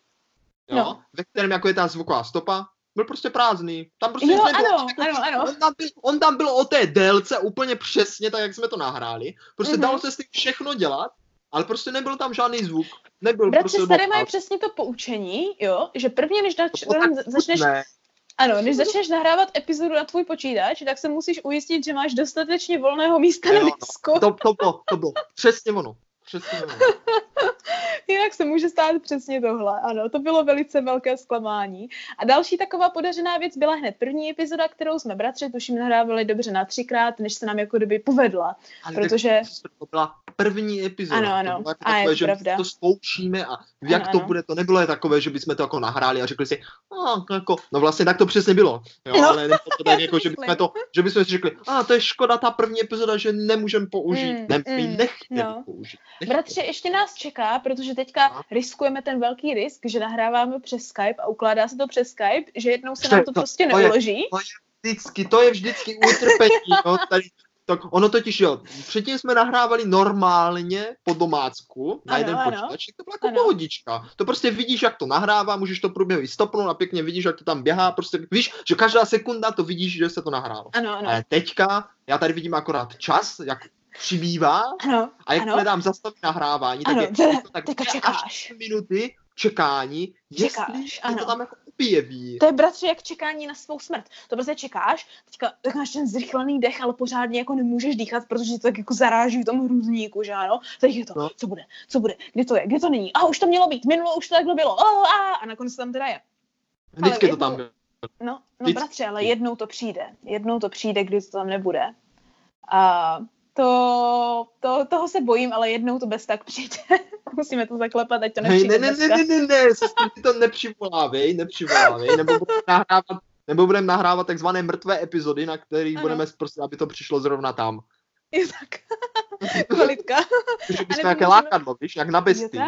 jo, no. ve kterém jako je ta zvuková stopa, byl prostě prázdný. Tam prostě jo, ano, jako, ano, ano. On, tam byl, on tam byl o té délce úplně přesně tak, jak jsme to nahráli. Prostě mm-hmm. dalo se s tím všechno dělat, ale prostě nebyl tam žádný zvuk. Nebyl Bratře, prostě tady mají přesně to poučení, jo, že prvně, než dač, začneš, ne. ano, než začneš nahrávat epizodu na tvůj počítač, tak se musíš ujistit, že máš dostatečně volného místa jo, na disku. No, to, to, bylo, to bylo přesně ono. Přesně. Jinak se může stát přesně tohle. Ano, to bylo velice velké zklamání. A další taková podařená věc byla hned první epizoda, kterou jsme bratři tuším nahrávali dobře na třikrát, než se nám jako kdyby povedla. Ale protože... To byla první epizoda. Ano, ano. To bylo jako a takové, že pravda. to zkoušíme a jak ano, to ano. bude, to nebylo takové, že bychom to jako nahráli a řekli si, no, jako, no vlastně tak to přesně bylo. Jo, no, ale to tak jako, že bychom, to, že bychom si řekli, a to je škoda ta první epizoda, že nemůžeme použít. Mm, ne, mm, nechtěli no. použít. Bratře, ještě nás čeká, protože teďka riskujeme ten velký risk, že nahráváme přes Skype a ukládá se to přes Skype, že jednou se nám to, to prostě to neuloží. Je, to je vždycky, to je vždycky utrpení, no, tady tak ono totiž, jo, předtím jsme nahrávali normálně po domácku na ano, jeden ano. počítač, to byla jako ano. pohodička. To prostě vidíš, jak to nahrává, můžeš to průběhu stopnout a pěkně vidíš, jak to tam běhá, prostě víš, že každá sekunda to vidíš, že se to nahrálo. Ano, ano. Ale teďka, já tady vidím akorát čas, jak přibývá ano, a jak ano. hledám zastavit nahrávání, ano, tak je to tak čekáš. minuty čekání, čekáš, jestli ano. to tam jako objeví. To je bratře jak čekání na svou smrt. To prostě čekáš, teďka tak máš ten zrychlený dech, ale pořádně jako nemůžeš dýchat, protože to tak jako zaráží v tom hruzníku, že ano? Teď je to, no. co bude, co bude, kde to je, kde to není, a už to mělo být, minulo už to takhle bylo, oh, a, a nakonec tam teda je. Vždycky to tam bylo. No, no bratře, ale jednou to přijde. Jednou to přijde, když to tam nebude. A to, to, toho se bojím, ale jednou to bez tak přijde. Musíme to zaklepat, ať to nepřijde ne, ne, ne, ne, ne, ne, ne, to nepřivolávej, nepřivolávej, nebo budeme nahrávat, nebo budeme nahrávat takzvané mrtvé epizody, na kterých ano. budeme prostě, aby to přišlo zrovna tam. Je tak. Kvalitka. Takže bychom jaké můžeme... lákadlo, víš, jak na bestii.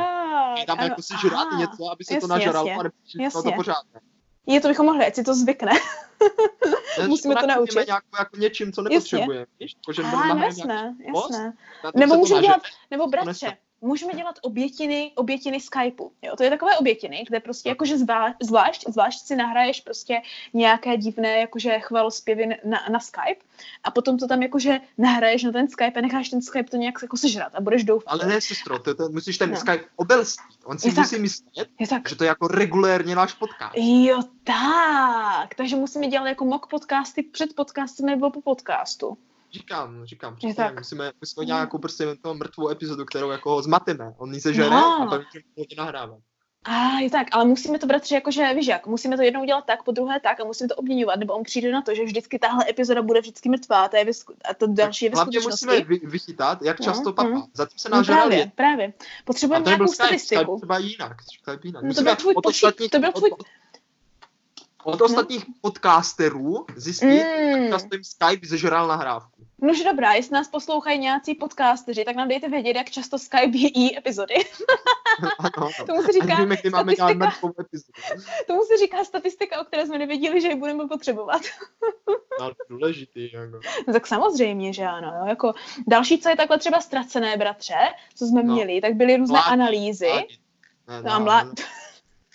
Tam ano, jako si žrát něco, aby se jasně, to nažralo a nepřišlo to pořádně. Je, to bychom mohli, ať si to zvykne. Musíme to naučit. Nějak, jako něčím, co nepotřebujeme, víš? Jako, že ah, jasné, jasné. Nebo můžeme dělat, nebo bratře, můžeme dělat obětiny, obětiny Skypeu. Jo? To je takové obětiny, kde prostě jakože zvlášť, zvlášť, zvlášť si nahraješ prostě nějaké divné jakože chval zpěvy na, na Skype a potom to tam jakože nahraješ na ten Skype a necháš ten Skype to nějak jako sežrat a budeš doufat. Ale ne, sestro, to, to musíš ten no. Skype obelstít. On si je musí tak. myslet, je tak. že to je jako regulérně náš podcast. Jo, tak. Takže musíme dělat jako mock podcasty před podcastem nebo po podcastu. Říkám, říkám, přesně, tak. musíme, musíme dělat nějakou prostě toho mrtvou epizodu, kterou jako ho zmateme. On se žere no. a pak to nahrává. A je tak, ale musíme to bratři jakože, víš jak, musíme to jednou dělat tak, po druhé tak a musíme to obměňovat, nebo on přijde na to, že vždycky tahle epizoda bude vždycky mrtvá, to je vysku- a to další je ve Hlavně musíme vy, vychytat, jak no, často no, papá. Mm. Zatím se nás no, právě, právě. Potřebujeme nějakou Skype, statistiku. Skype třeba jinak, Skype jinak. No to byl tvůj, počít, to byl tvůj, od, no. ostatních no. podcasterů zjistit, mm. jak často jim Skype zežral nahrávku. Nož dobrá, jestli nás poslouchají nějací podcasteři, tak nám dejte vědět, jak často Skype jí epizody. ano, tomu se říká víme, máme tomu se říká statistika, o které jsme nevěděli, že ji budeme potřebovat. no, důležitý. Jako. No, tak samozřejmě, že ano. Jo. Jako další, co je takhle třeba ztracené, bratře, co jsme no. měli, tak byly různé Mládí. analýzy. Mládí. Ne, no, no, mlá...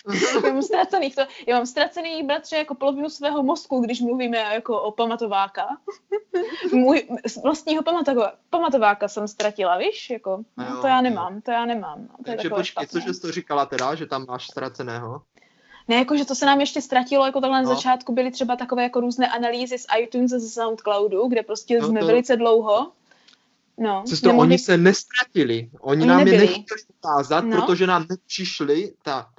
no já mám ztracený, to, já mám ztracený bratře jako polovinu svého mozku, když mluvíme jako o pamatováka. Můj vlastního pamatováka, pamatováka jsem ztratila, víš, jako, no, to já nemám, to já nemám. No, to Takže počkej, cože jsi to říkala teda, že tam máš ztraceného? Ne, jako, že to se nám ještě ztratilo, jako takhle no. na začátku byly třeba takové jako různé analýzy z iTunes a z SoundCloudu, kde prostě no, jsme to... velice dlouho No, Sestro, nemohli... oni se nestratili. Oni, oni nám nebyli. je nechtěli ukázat, no. protože nám nepřišli ta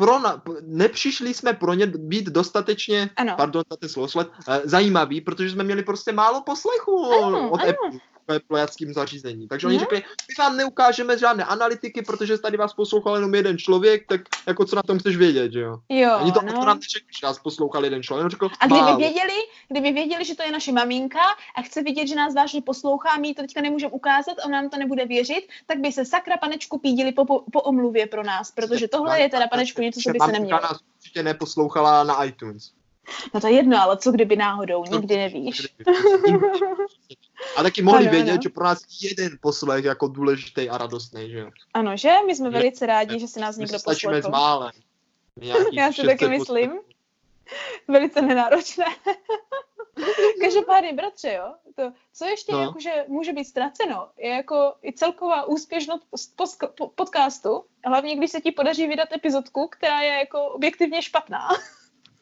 pro na, nepřišli jsme pro ně být dostatečně, ano. pardon, to slovo, sled, eh, zajímavý, protože jsme měli prostě málo poslechu ano, od ano. Apple plejackým zařízení. Takže oni no. řekli, my vám neukážeme žádné analytiky, protože tady vás poslouchal jenom jeden člověk, tak jako co na tom chceš vědět, že jo? Jo, Oni to no. nám neřekli, že nás poslouchal jeden člověk. On řekl, a kdyby málo. věděli, kdyby věděli, že to je naše maminka a chce vidět, že nás vážně poslouchá, my to teďka nemůžeme ukázat, on nám to nebude věřit, tak by se sakra panečku pídili po, po, po omluvě pro nás, protože tohle je teda panečku něco, co by se nemělo. nás určitě neposlouchala na iTunes. No to je jedno, ale co kdyby náhodou, nikdy nevíš. A taky mohli ano, vědět, ano. že pro nás jeden poslech jako důležitý a radostný, že jo. Ano, že? My jsme velice rádi, že se nás někdo poslechl. s málem. Já si taky myslím. Velice nenáročné. Každopádně, bratře, jo, to, co ještě no. jakože může být ztraceno, je jako i celková úspěšnost podcastu, hlavně když se ti podaří vydat epizodku, která je jako objektivně špatná.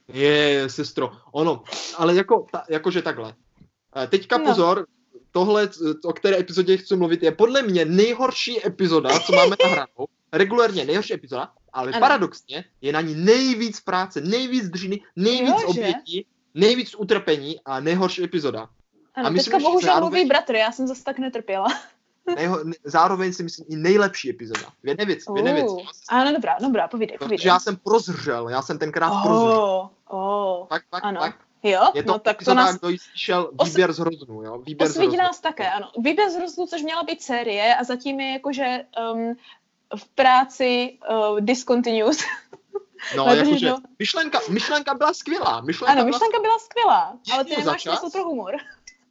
Je, sestro, ono, ale jako, ta, jakože takhle. Eh, teďka no. pozor, tohle, o které epizodě chci mluvit, je podle mě nejhorší epizoda, co máme nahranou. Regulérně nejhorší epizoda, ale ano. paradoxně je na ní nejvíc práce, nejvíc dřiny, nejvíc jo, obětí, nejvíc utrpení a nejhorší epizoda. Ano, a myslím, teďka bohužel zároveň... mluví bratr, já jsem zase tak netrpěla. Nejho, zároveň si myslím i nejlepší epizoda. V jedné věci, v jedné věci. Uh, ano, dobrá, dobrá, povídej, povídej. Protože já jsem prozřel, já jsem tenkrát oh, prozřel. Oh, pak, pak, ano. pak. Jo, je to no, tak to nás... kdo slyšel výběr z hroznu, jo? Výběr Osvíti nás také, ano. Výběr z hroznu, což měla být série a zatím je jakože um, v práci uh, discontinuous. No, jakože myšlenka, myšlenka byla skvělá. Myšlenka ano, myšlenka byla skvělá, ale ty nemáš čas pro humor.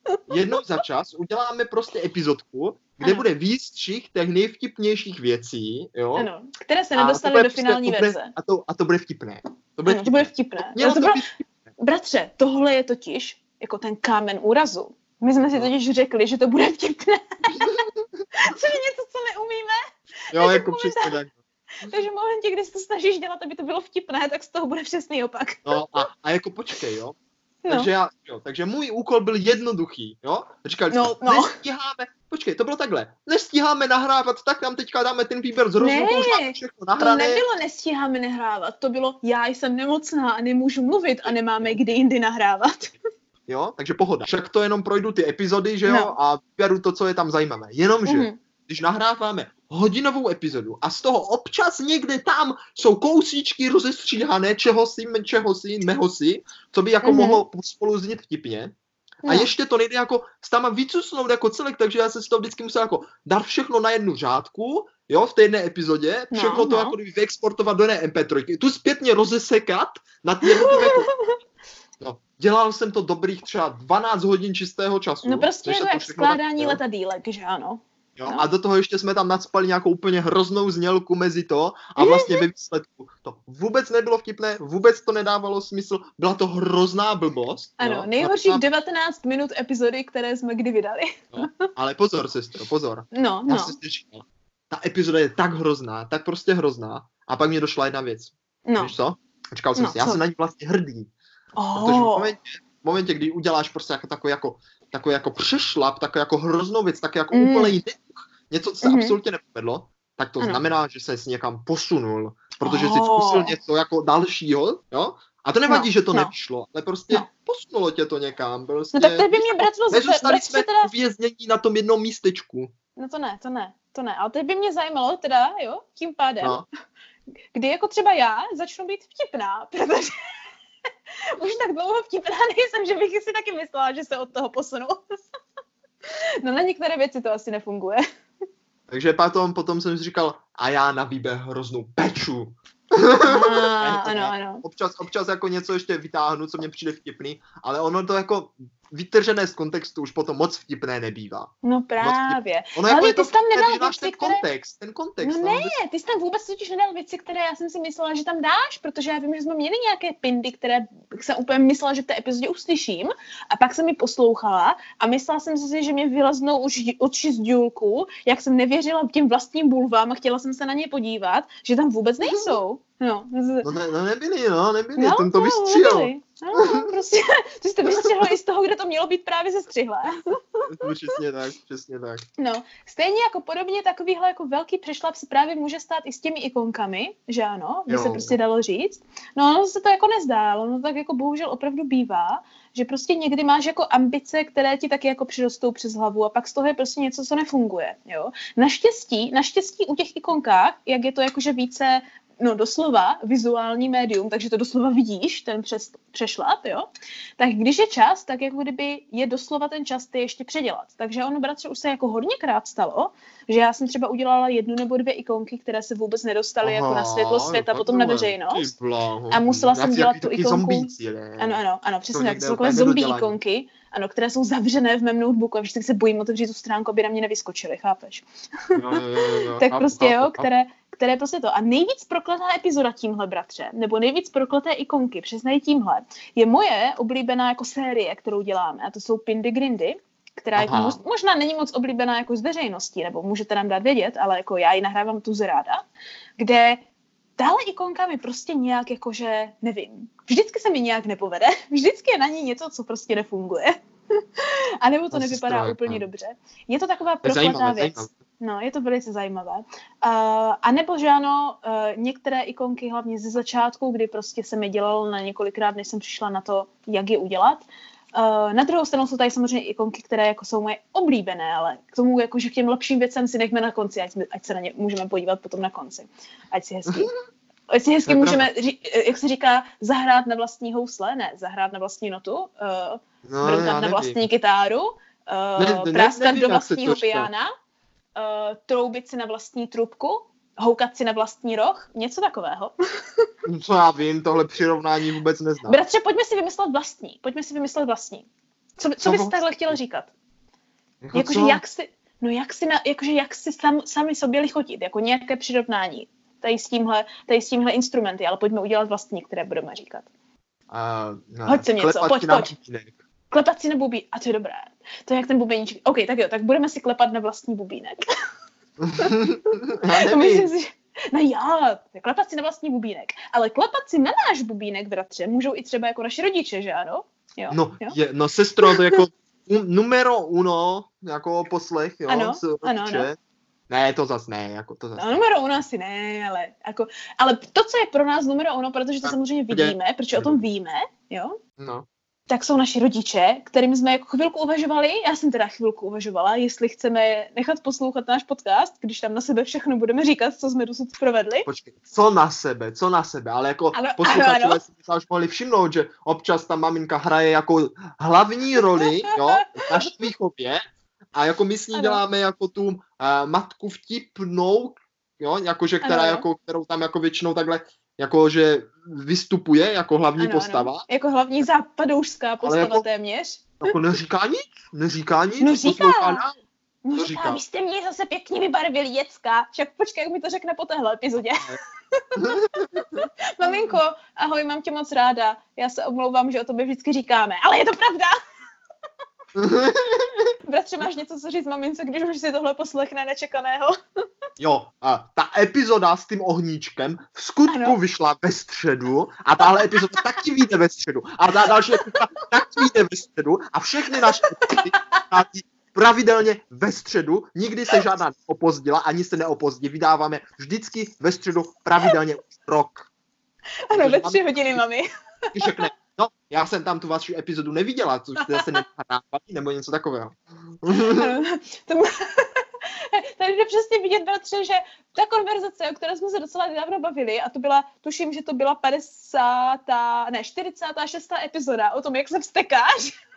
jednou za čas uděláme prostě epizodku, kde ano. bude výstřih těch nejvtipnějších věcí, jo? Ano, které se nedostaly do prostě, finální to bude, verze. A to, a to bude vtipné. To bude, ano, vtipné. To bude vtipné. No, to bylo... Bratře, tohle je totiž jako ten kámen úrazu. My jsme si no. totiž řekli, že to bude vtipné. Co je něco, co neumíme. Jo, jako přesně tak. Takže v momentě, kdy se to snažíš dělat, aby to bylo vtipné, tak z toho bude přesný opak. No a, a jako počkej, jo. No. Takže, já, jo, takže můj úkol byl jednoduchý, jo. Říkali no, no. nestíháme, počkej, to bylo takhle, nestíháme nahrávat, tak nám teďka dáme ten výběr z rozhodu, ne, to už všechno nahrané. to nebylo nestíháme nahrávat, to bylo já jsem nemocná a nemůžu mluvit a nemáme kdy jindy nahrávat. Jo, takže pohoda. Však to jenom projdu ty epizody, že jo, no. a vyberu to, co je tam zajímavé. Jenomže, mm-hmm. když nahráváme hodinovou epizodu a z toho občas někde tam jsou kousíčky rozestříhané čeho si, čeho si, meho si, co by jako mm-hmm. mohlo spolu znít vtipně. No. A ještě to nejde jako s tam vycusnout jako celek, takže já se z toho vždycky musel jako dát všechno na jednu řádku, jo, v té jedné epizodě, no, všechno no, to no. jako kdyby vyexportovat do ne MP3, tu zpětně rozesekat na ty jednotlivé No, dělal jsem to dobrých třeba 12 hodin čistého času. No prostě je to jak skládání tak, letadílek, že ano. Jo? No. A do toho ještě jsme tam nadspali nějakou úplně hroznou znělku mezi to a vlastně ve výsledku to vůbec nebylo vtipné, vůbec to nedávalo smysl, byla to hrozná blbost. Ano, jo? nejhorších a... 19 minut epizody, které jsme kdy vydali. No, ale pozor, sestro, pozor. No, Já no. ta epizoda je tak hrozná, tak prostě hrozná. A pak mi došla jedna věc. No. Víš co? Říkal jsem no, si, já jsem na ní vlastně hrdý. Oh. Protože v momentě, v momentě, kdy uděláš prostě jako takový jako, takový jako přešlap, takový jako hroznou věc, tak jako mm. úplný něco, co se mm-hmm. absolutně nepovedlo, tak to ano. znamená, že se někam posunul, protože oh. si zkusil něco jako dalšího, jo? A to nevadí, no, že to no. nevyšlo, ale prostě no. posunulo tě to někam. Prostě, no tak to by mě bratro Nezůstali jsme teda... uvěznění na tom jednom místečku. No to ne, to ne, to ne. Ale teď by mě zajímalo teda, jo, tím pádem, no. kdy jako třeba já začnu být vtipná, protože už tak dlouho vtipná nejsem, že bych si taky myslela, že se od toho posunu. no na některé věci to asi nefunguje. Takže potom, potom jsem si říkal, a já na výběh hroznou peču. Ano, ano. Občas, občas jako něco ještě vytáhnu, co mě přijde vtipný, ale ono to jako vytržené z kontextu už potom moc vtipné nebývá. No právě. Ono jako ale jako ty jsi tam nedal věci, ten které... kontext, ten kontext. No ne, ty jsi tam vůbec totiž nedal věci, které já jsem si myslela, že tam dáš, protože já vím, že jsme měli nějaké pindy, které jsem úplně myslela, že v té epizodě uslyším a pak jsem mi poslouchala a myslela jsem si, že mě vyleznou už oči z důlku, jak jsem nevěřila těm vlastním bulvám a chtěla jsem se na ně podívat, že tam vůbec nejsou. No, no, ne, no nebyli, no, nebyli, no, ten to no, vystřihl. No, prostě, ty jste vystřihl i z toho, kde to mělo být právě střihlé. přesně tak, přesně tak. No, stejně jako podobně takovýhle jako velký přešlap se právě může stát i s těmi ikonkami, že ano, by se prostě dalo říct. No, ono se to jako nezdá, ale ono tak jako bohužel opravdu bývá, že prostě někdy máš jako ambice, které ti taky jako přirostou přes hlavu a pak z toho je prostě něco, co nefunguje, jo. Naštěstí, naštěstí u těch ikonkách, jak je to jakože více no doslova vizuální médium, takže to doslova vidíš, ten přes, přešlap, jo, tak když je čas, tak jako kdyby je doslova ten čas ty ještě předělat. Takže ono, bratře, už se jako hodněkrát stalo, že já jsem třeba udělala jednu nebo dvě ikonky, které se vůbec nedostaly jako na světlo světa, potom na veřejnost. A musela jsem dělat tu ikonku. Zombíci, ano, ano, ano, přesně tak, jsou takové zombie ikonky, ano, které jsou zavřené v mém notebooku a vždycky se bojím otevřít tu stránku, aby na mě nevyskočily, chápeš? Tak prostě jo, které, které prostě to. A nejvíc prokletá epizoda tímhle, bratře, nebo nejvíc prokleté ikonky, přesně tímhle, je moje oblíbená jako série, kterou děláme, a to jsou Pindy Grindy, která jako mož, možná není moc oblíbená jako z veřejnosti, nebo můžete nám dát vědět, ale jako já ji nahrávám tu ráda, kde tahle ikonka mi prostě nějak jakože, nevím, vždycky se mi nějak nepovede, vždycky je na ní něco, co prostě nefunguje. A nebo to nevypadá strojek, úplně no. dobře. Je to taková prokletá zajímavé, věc. zajímavé. No, je to velice zajímavé. Uh, a nebo že ano, uh, některé ikonky, hlavně ze začátku, kdy prostě se mi dělalo na několikrát, než jsem přišla na to, jak je udělat. Uh, na druhou stranu jsou tady samozřejmě ikonky, které jako jsou moje oblíbené, ale k tomu, jako, že k těm lepším věcem si nechme na konci, ať, jsme, ať se na ně můžeme podívat potom na konci. Ať si hezky, ať si hezky můžeme, ří, jak se říká, zahrát na vlastní housle, ne, zahrát na vlastní notu, uh, No, na vlastní kytáru, Ne- uh, ne- práskat nevím, do vlastního piana, uh, troubit si na vlastní trubku, houkat si na vlastní roh, něco takového. Co já vím, tohle přirovnání vůbec neznám. Bratře, pojďme si vymyslet vlastní. Pojďme si vymyslet vlastní. Co, co Co bys takhle chtěl říkat? Jako Jakože jak si, no jak si, na, jakože jak si sam, sami sobě lichotit, jako nějaké přirovnání. Tady s tímhle, tady s tímhle instrumenty, ale pojďme udělat vlastní, které budeme říkat. Uh, Hoď sem něco, klepat pojď, pojď. bubínek. Klepat si na bubín, a to je dobré. To je jak ten bubíníček. OK, tak jo, tak budeme si klepat na vlastní bubínek. já To myslím si, že... No jo, klepat si na vlastní bubínek. Ale klepat si na náš bubínek, bratře, můžou i třeba jako naši rodiče, že ano? Jo, No, jo? je, no sestro, to jako um, numero uno, jako poslech, jo, Ano, ano, ano. Ne, to zas ne, jako to zas No, numero uno asi ne, ale, jako, ale to, co je pro nás numero uno, protože to Tak, samozřejmě vidíme, protože o tom víme, jo, No. Tak jsou naši rodiče, kterým jsme jako chvilku uvažovali, já jsem teda chvilku uvažovala, jestli chceme nechat poslouchat náš podcast, když tam na sebe všechno budeme říkat, co jsme dosud provedli. Počkej, co na sebe, co na sebe, ale jako Ano, posluchačové si možná už mohli všimnout, že občas ta maminka hraje jako hlavní roli, jo, v naší výchově a jako my s ní Ano. děláme jako tu uh, matku vtipnou, jo, jakože která, Ano. jako, kterou tam jako většinou takhle jako, že vystupuje jako hlavní Ano, postava, Ano. Jako hlavní západoušská postava jako- téměř. jako neříká nic, neříká nic, No říká. poslouchá nás. No říká, říká. vy jste mě zase pěkně vybarvili, děcka. Však počkej, jak mi to řekne po téhle epizodě. Maminko, ahoj, mám tě moc ráda. Já se omlouvám, že o tobě vždycky říkáme, ale je to pravda. Bratře, máš něco co říct mamince, když už si tohle poslechne nečekaného? Jo, a ta epizoda s tím ohníčkem v skutku Ano. vyšla ve středu a tahle epizoda taky vyjde ve středu a ta další epizoda taky vyjde ve středu a všechny naše epizody pravidelně ve středu, nikdy se žádná neopozdila, ani se neopozdí, vydáváme vždycky ve středu pravidelně rok. Ano, ve tři hodiny, mami. Když řekne, no, já jsem tam tu vaši epizodu neviděla, což jste se nenahrávají, nebo něco takového. Tomu... Tady jde přesně vidět, bratře, že ta konverzace, o které jsme se docela nedávno bavili, a to byla, tuším, že to byla 50. ne, 46. epizoda o tom, jak se vstekáš,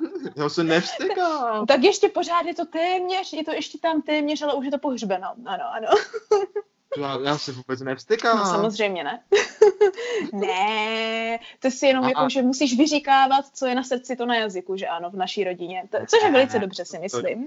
Já se nevstekám. tak ještě pořád je to téměř, je to ještě tam téměř, ale už je to pohřbeno. Ano, ano. Já, já se vůbec nevstekám. No samozřejmě ne. ne, to si jenom A- jako, že musíš vyříkávat, co je na srdci, to na jazyku, že ano, v naší rodině. To, což je velice dobře, si to- myslím.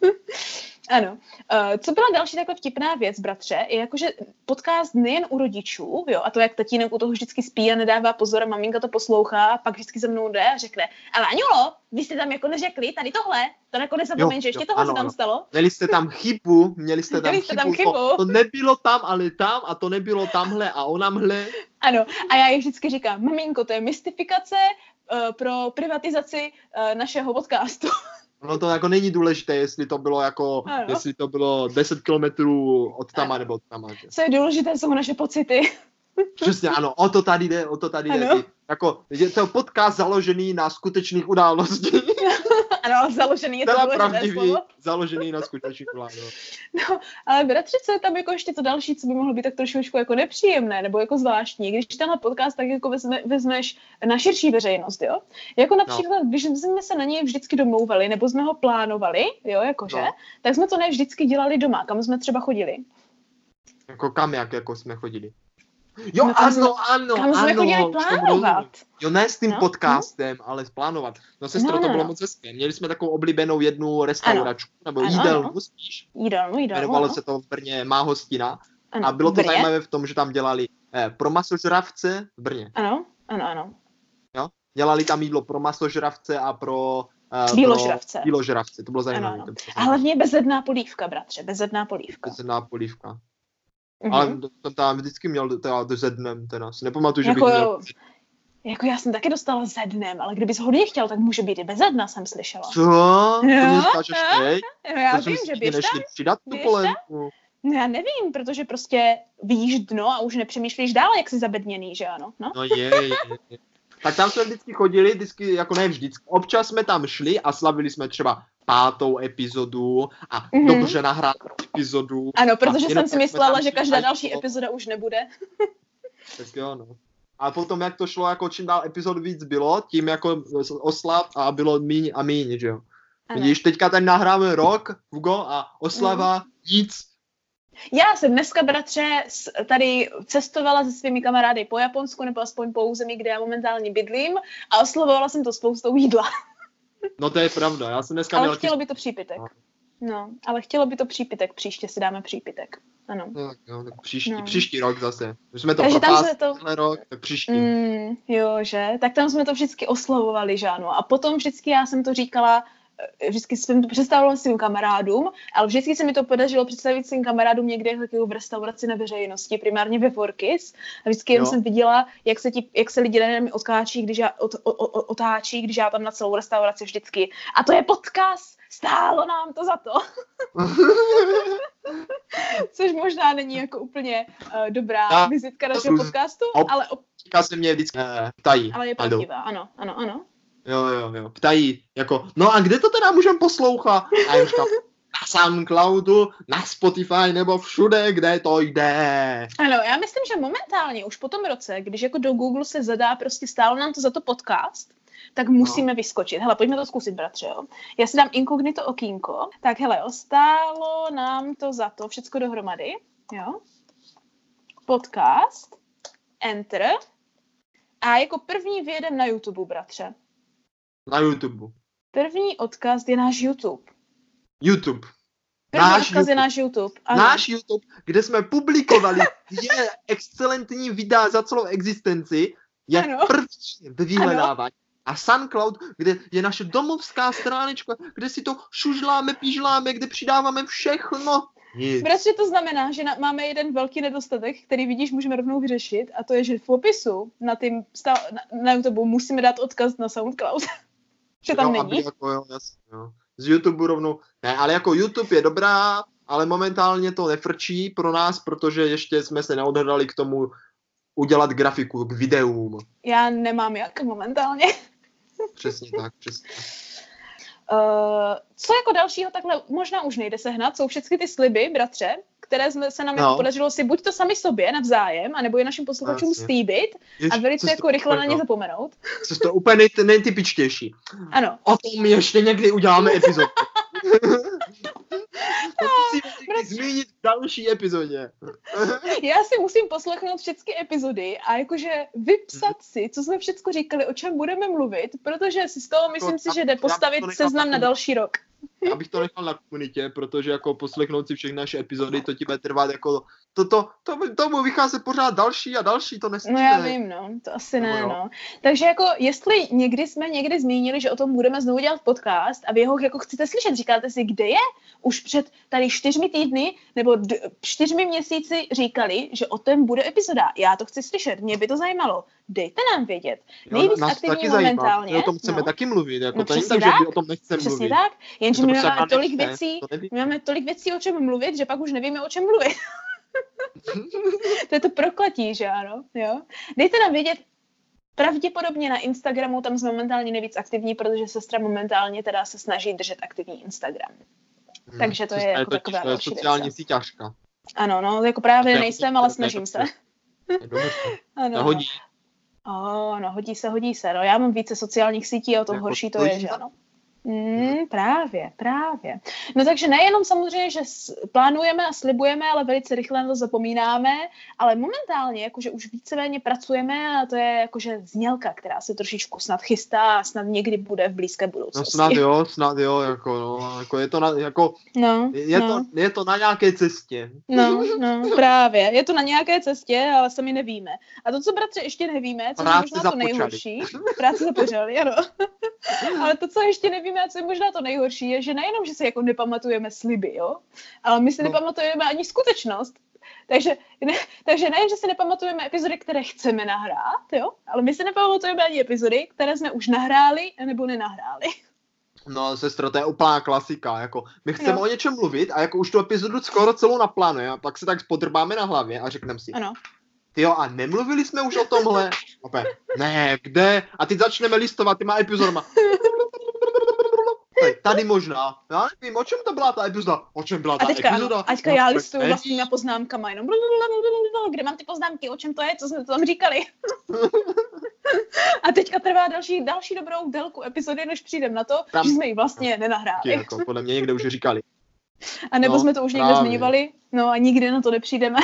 ano. Uh, co byla další takhle vtipná věc, bratře, je jako, že podcast nejen u rodičů, jo, a to, jak tatínek u toho vždycky spí a nedává pozor a maminka to poslouchá a pak vždycky za mnou jde a řekne, ale Aňulo, vy jste tam jako neřekli tady tohle, to nakonec zapomeň, že ještě tohle ano, se tam ano. stalo. Měli jste tam chybu, měli jste tam, Měli jste chybu, tam chybu. To, to nebylo tam, ale tam a to nebylo tamhle a onamhle. Ano, a já jí vždycky říkám, maminko, to je mystifikace uh, pro privatizaci uh, našeho podcastu. No to jako není důležité, jestli to bylo jako, Ano. jestli to bylo 10 kilometrů od tama Ano. nebo od tama. Že? Co je důležité, jsou naše pocity. Přesně, ano, o to tady jde, o to tady jde. Ano. Jako, je to podcast založený na skutečných událostí. ano, ale založený je to důležité pravdivý, slovo. založený na skutečných událostí. No, ale bratře, co je tam jako ještě to další, co by mohlo být tak trošičku jako nepříjemné, nebo jako zvláštní, když tenhle podcast tak jako vezme, vezmeš na širší veřejnost, jo? Jako například, no. když jsme se na něj vždycky domlouvali, nebo jsme ho plánovali, jo, jakože, No. tak jsme to ne vždycky dělali doma, kam jsme třeba chodili. Jako kam, jak jako jsme chodili. Jo, No, ano, ano, jsme ano. tomu rozumím. plánovat. Jo, ne s tím No, podcastem, no. ale plánovat. No sestro, No, to no, bylo no. moc hezké. Měli jsme takovou oblíbenou jednu restauračku, nebo Ano, jídelnu ano. spíš. Jídelnu, jídelnu. Jmenovalo ano. se to v Brně Má hostina. Ano, A bylo to Brně. zajímavé v tom, že tam dělali eh, pro masožravce v Brně. Ano, ano, ano. Dělali tam jídlo pro masožravce a pro... eh, Bíložravce. Bíložravce, to bylo ano, zajímavé. ano. to bylo A hlavně bezedná polívka, bratře, bezedná polívka. Bezedná polívka. Mhm. Ale to, to tam vždycky měl teda ze dnem, teda. Si nepamatuju, že Jako bych měl Jako já jsem taky dostala ze dnem, ale kdybys hodně chtěl, tak může být i bez dna, jsem slyšela. Co? To Jo, mi říkáš teď? No, já To vím, že běž tam. přidat tu běž polévku. No já nevím, protože prostě vidíš dno a už nepřemýšlíš dál, jak jsi zabedněný, že ano? No. No je, je, je. Tak tam jsme vždycky chodili, vždycky, jako ne vždycky, občas jsme tam šli a slavili jsme třeba pátou epizodu a Mhm. mm-hmm. dobře nahranou epizodu. Ano, protože jsem si myslela, že každá další to- epizoda už nebude. Tak jo, no. A potom, jak to šlo, jako čím dál epizod víc bylo, tím jako oslav a bylo míň a míň, že jo. Ano. Vidíš, teďka tady nahráme rok, Hugo, a oslava, nic. Já jsem dneska, bratře, tady cestovala se svými kamarády po Japonsku, nebo aspoň po území, kde já momentálně bydlím a oslovovala jsem to spoustou jídla. No to je pravda, já jsem dneska Ale měl chtělo by to přípitek. No. No, ale chtělo by to přípitek, příště si dáme přípitek. Ano. No, jo, tak příští, No. příští rok zase. Už jsme to Takže tam se to- rok, tak příští. Mm, jo, že? Tak tam jsme to vždycky oslavovali, že ano. A potom vždycky já jsem to říkala, vždycky jsem to představovala svým kamarádům, ale vždycky se mi to podařilo představit svým kamarádům někde jako v restauraci na veřejnosti, primárně ve Forkis. A vždycky jenom Jo. jsem viděla, jak se, ti, jak se lidi na mě otáčí, když já, ot, o, o, otáčí, když já tam na celou restauraci vždycky. A to je podcast! Stálo nám to za to. Což možná není jako úplně uh, dobrá Já- vizitka našeho podcastu, ale, op- Říká se mě vždycky eh, ptají. ale je pravdivá. Ano, ano, ano. Jo, jo, jo. Ptají, jako, no a kde to teda můžeme poslouchat? A já říkám, na Soundcloudu, na Spotify nebo všude, kde to jde. Ano, já myslím, že momentálně, už po tom roce, když jako do Google se zadá prostě stálo nám to za to podcast, tak musíme no. vyskočit. Hele, pojďme to zkusit, bratře, jo. Já si dám inkognito okýnko. Tak hele, jo, stálo nám to za to, všecko dohromady, jo. Podcast, enter. A jako první vyjedem na YouTube, bratře. Na YouTube. První odkaz je náš YouTube. YouTube. První Náš odkaz YouTube. je náš YouTube. Ano. Náš YouTube, kde jsme publikovali dvě excelentní videa za celou existenci, je Ano. první ve vyhledávání. A SoundCloud, kde je naše domovská stránečka, kde si to šužláme, pížláme, kde přidáváme všechno. Nic. Bratře, to znamená, že na, máme jeden velký nedostatek, který vidíš, můžeme rovnou vyřešit, a to je, že v popisu na, tým, na, na YouTube musíme dát odkaz na SoundCloud. Že tam jo, není. Aby jako, jo, jasně, jo. Z YouTube rovnou, ne, ale jako YouTube je dobrá, ale momentálně to nefrčí pro nás, protože ještě jsme se neodhodlali k tomu udělat grafiku k videům. Já nemám jak momentálně. Přesně tak, přesně. Uh, co jako dalšího takhle možná už nejde sehnat, jsou všechny ty sliby, bratře, které jsme, se nám No. jako podařilo si buď to sami sobě navzájem, anebo i našim posluchačům Jasně. slíbit a velice jako rychle na ně no, zapomenout. Co to úplně nej- nejtypičtější. Ano, O tom ještě někdy uděláme epizodu. to zmínit v další epizodě. já si musím poslechnout všechny epizody a jakože vypsat si, co jsme všechno říkali, o čem budeme mluvit, protože si z toho myslím si, že jde to postavit seznam na další rok. Já bych to nechal na komunitě, protože jako poslechnout si všechny naše epizody, to ti bude trvat jako, to, to, to, tomu vychází pořád další a další, to No nestihne. já vím, no, to asi ne, jo. no. Takže jako, jestli někdy jsme někdy zmínili, že o tom budeme znovu dělat podcast a vy ho jako chcete slyšet, říkáte si, kde je? Už před tady čtyřmi týdny nebo d- čtyřmi měsíci říkali, že o tom bude epizoda. Já to chci slyšet, mě by to zajímalo. Dejte nám vědět. Jo, Nejvíc nás to aktivní taky zajímá, momentálně. my o tom chceme no. taky mluvit, jako No to není tak, že my o tom nechceme Přesně mluvit. tak, jenže my máme tolik nechce, věcí, my máme tolik věcí, o čem mluvit, že pak už nevíme, o čem mluvit. to je to prokletí, že ano? Jo? Dejte nám vědět, pravděpodobně na Instagramu, tam jsme momentálně nejvíc aktivní, protože sestra momentálně teda se snaží držet aktivní Instagram. Hmm, takže to je sestra jako taková to je další věc, sociální no. síťařka. Ano, no, jako právě je nejsem, ale je snažím se. Je Ano, hodí. Oh, no, hodí se, hodí se. No, já mám více sociálních sítí a o tom Jako horší to stojí je, že ano. Mm, právě, právě. No takže nejenom samozřejmě, že plánujeme a slibujeme, ale velice rychle na to zapomínáme, ale momentálně jakože už víceméně pracujeme a to je jakože znělka, která se trošičku snad chystá a snad někdy bude v blízké No budoucnosti. snad jo, snad jo, jako, no, jako je to na, jako, No, je, no, to, je to na nějaké cestě. no, no, právě. Je to na nějaké cestě, ale sami nevíme. A to, co bratře ještě nevíme, co je možná to nejhorší, práce započali, ano. ale to, co ještě nevíme a co je možná to nejhorší, je, že nejenom, že si jako nepamatujeme sliby, jo, ale my si No. nepamatujeme ani skutečnost. Takže, ne, takže ne, že si nepamatujeme epizody, které chceme nahrát, jo, ale my si nepamatujeme ani epizody, které jsme už nahráli nebo nenahráli. No, sestro, to je úplná klasika, jako my chceme jo. o něčem mluvit a jako už tu epizodu skoro celou naplánujeme a pak se tak spodrbáme na hlavě a řekneme si, ano. jo, a nemluvili jsme už o tomhle? Opět, ne, kde? A teď začneme listovat těma epizodama. Tady možná. Já nevím, o čem to byla ta epizoda. O čem byla ta a teďka, epizoda? Ano, a teďka já listuju vlastníma poznámkama jenom. Kde mám ty poznámky, o čem to je, co jsme tam říkali. a teďka trvá další, další dobrou délku epizody, než přijdem na to, tam, že jsme ji vlastně nenahráli. Jako, podle mě někde už říkali. A nebo no, jsme to už někde zmiňovali, no a nikdy na to nepřijdeme.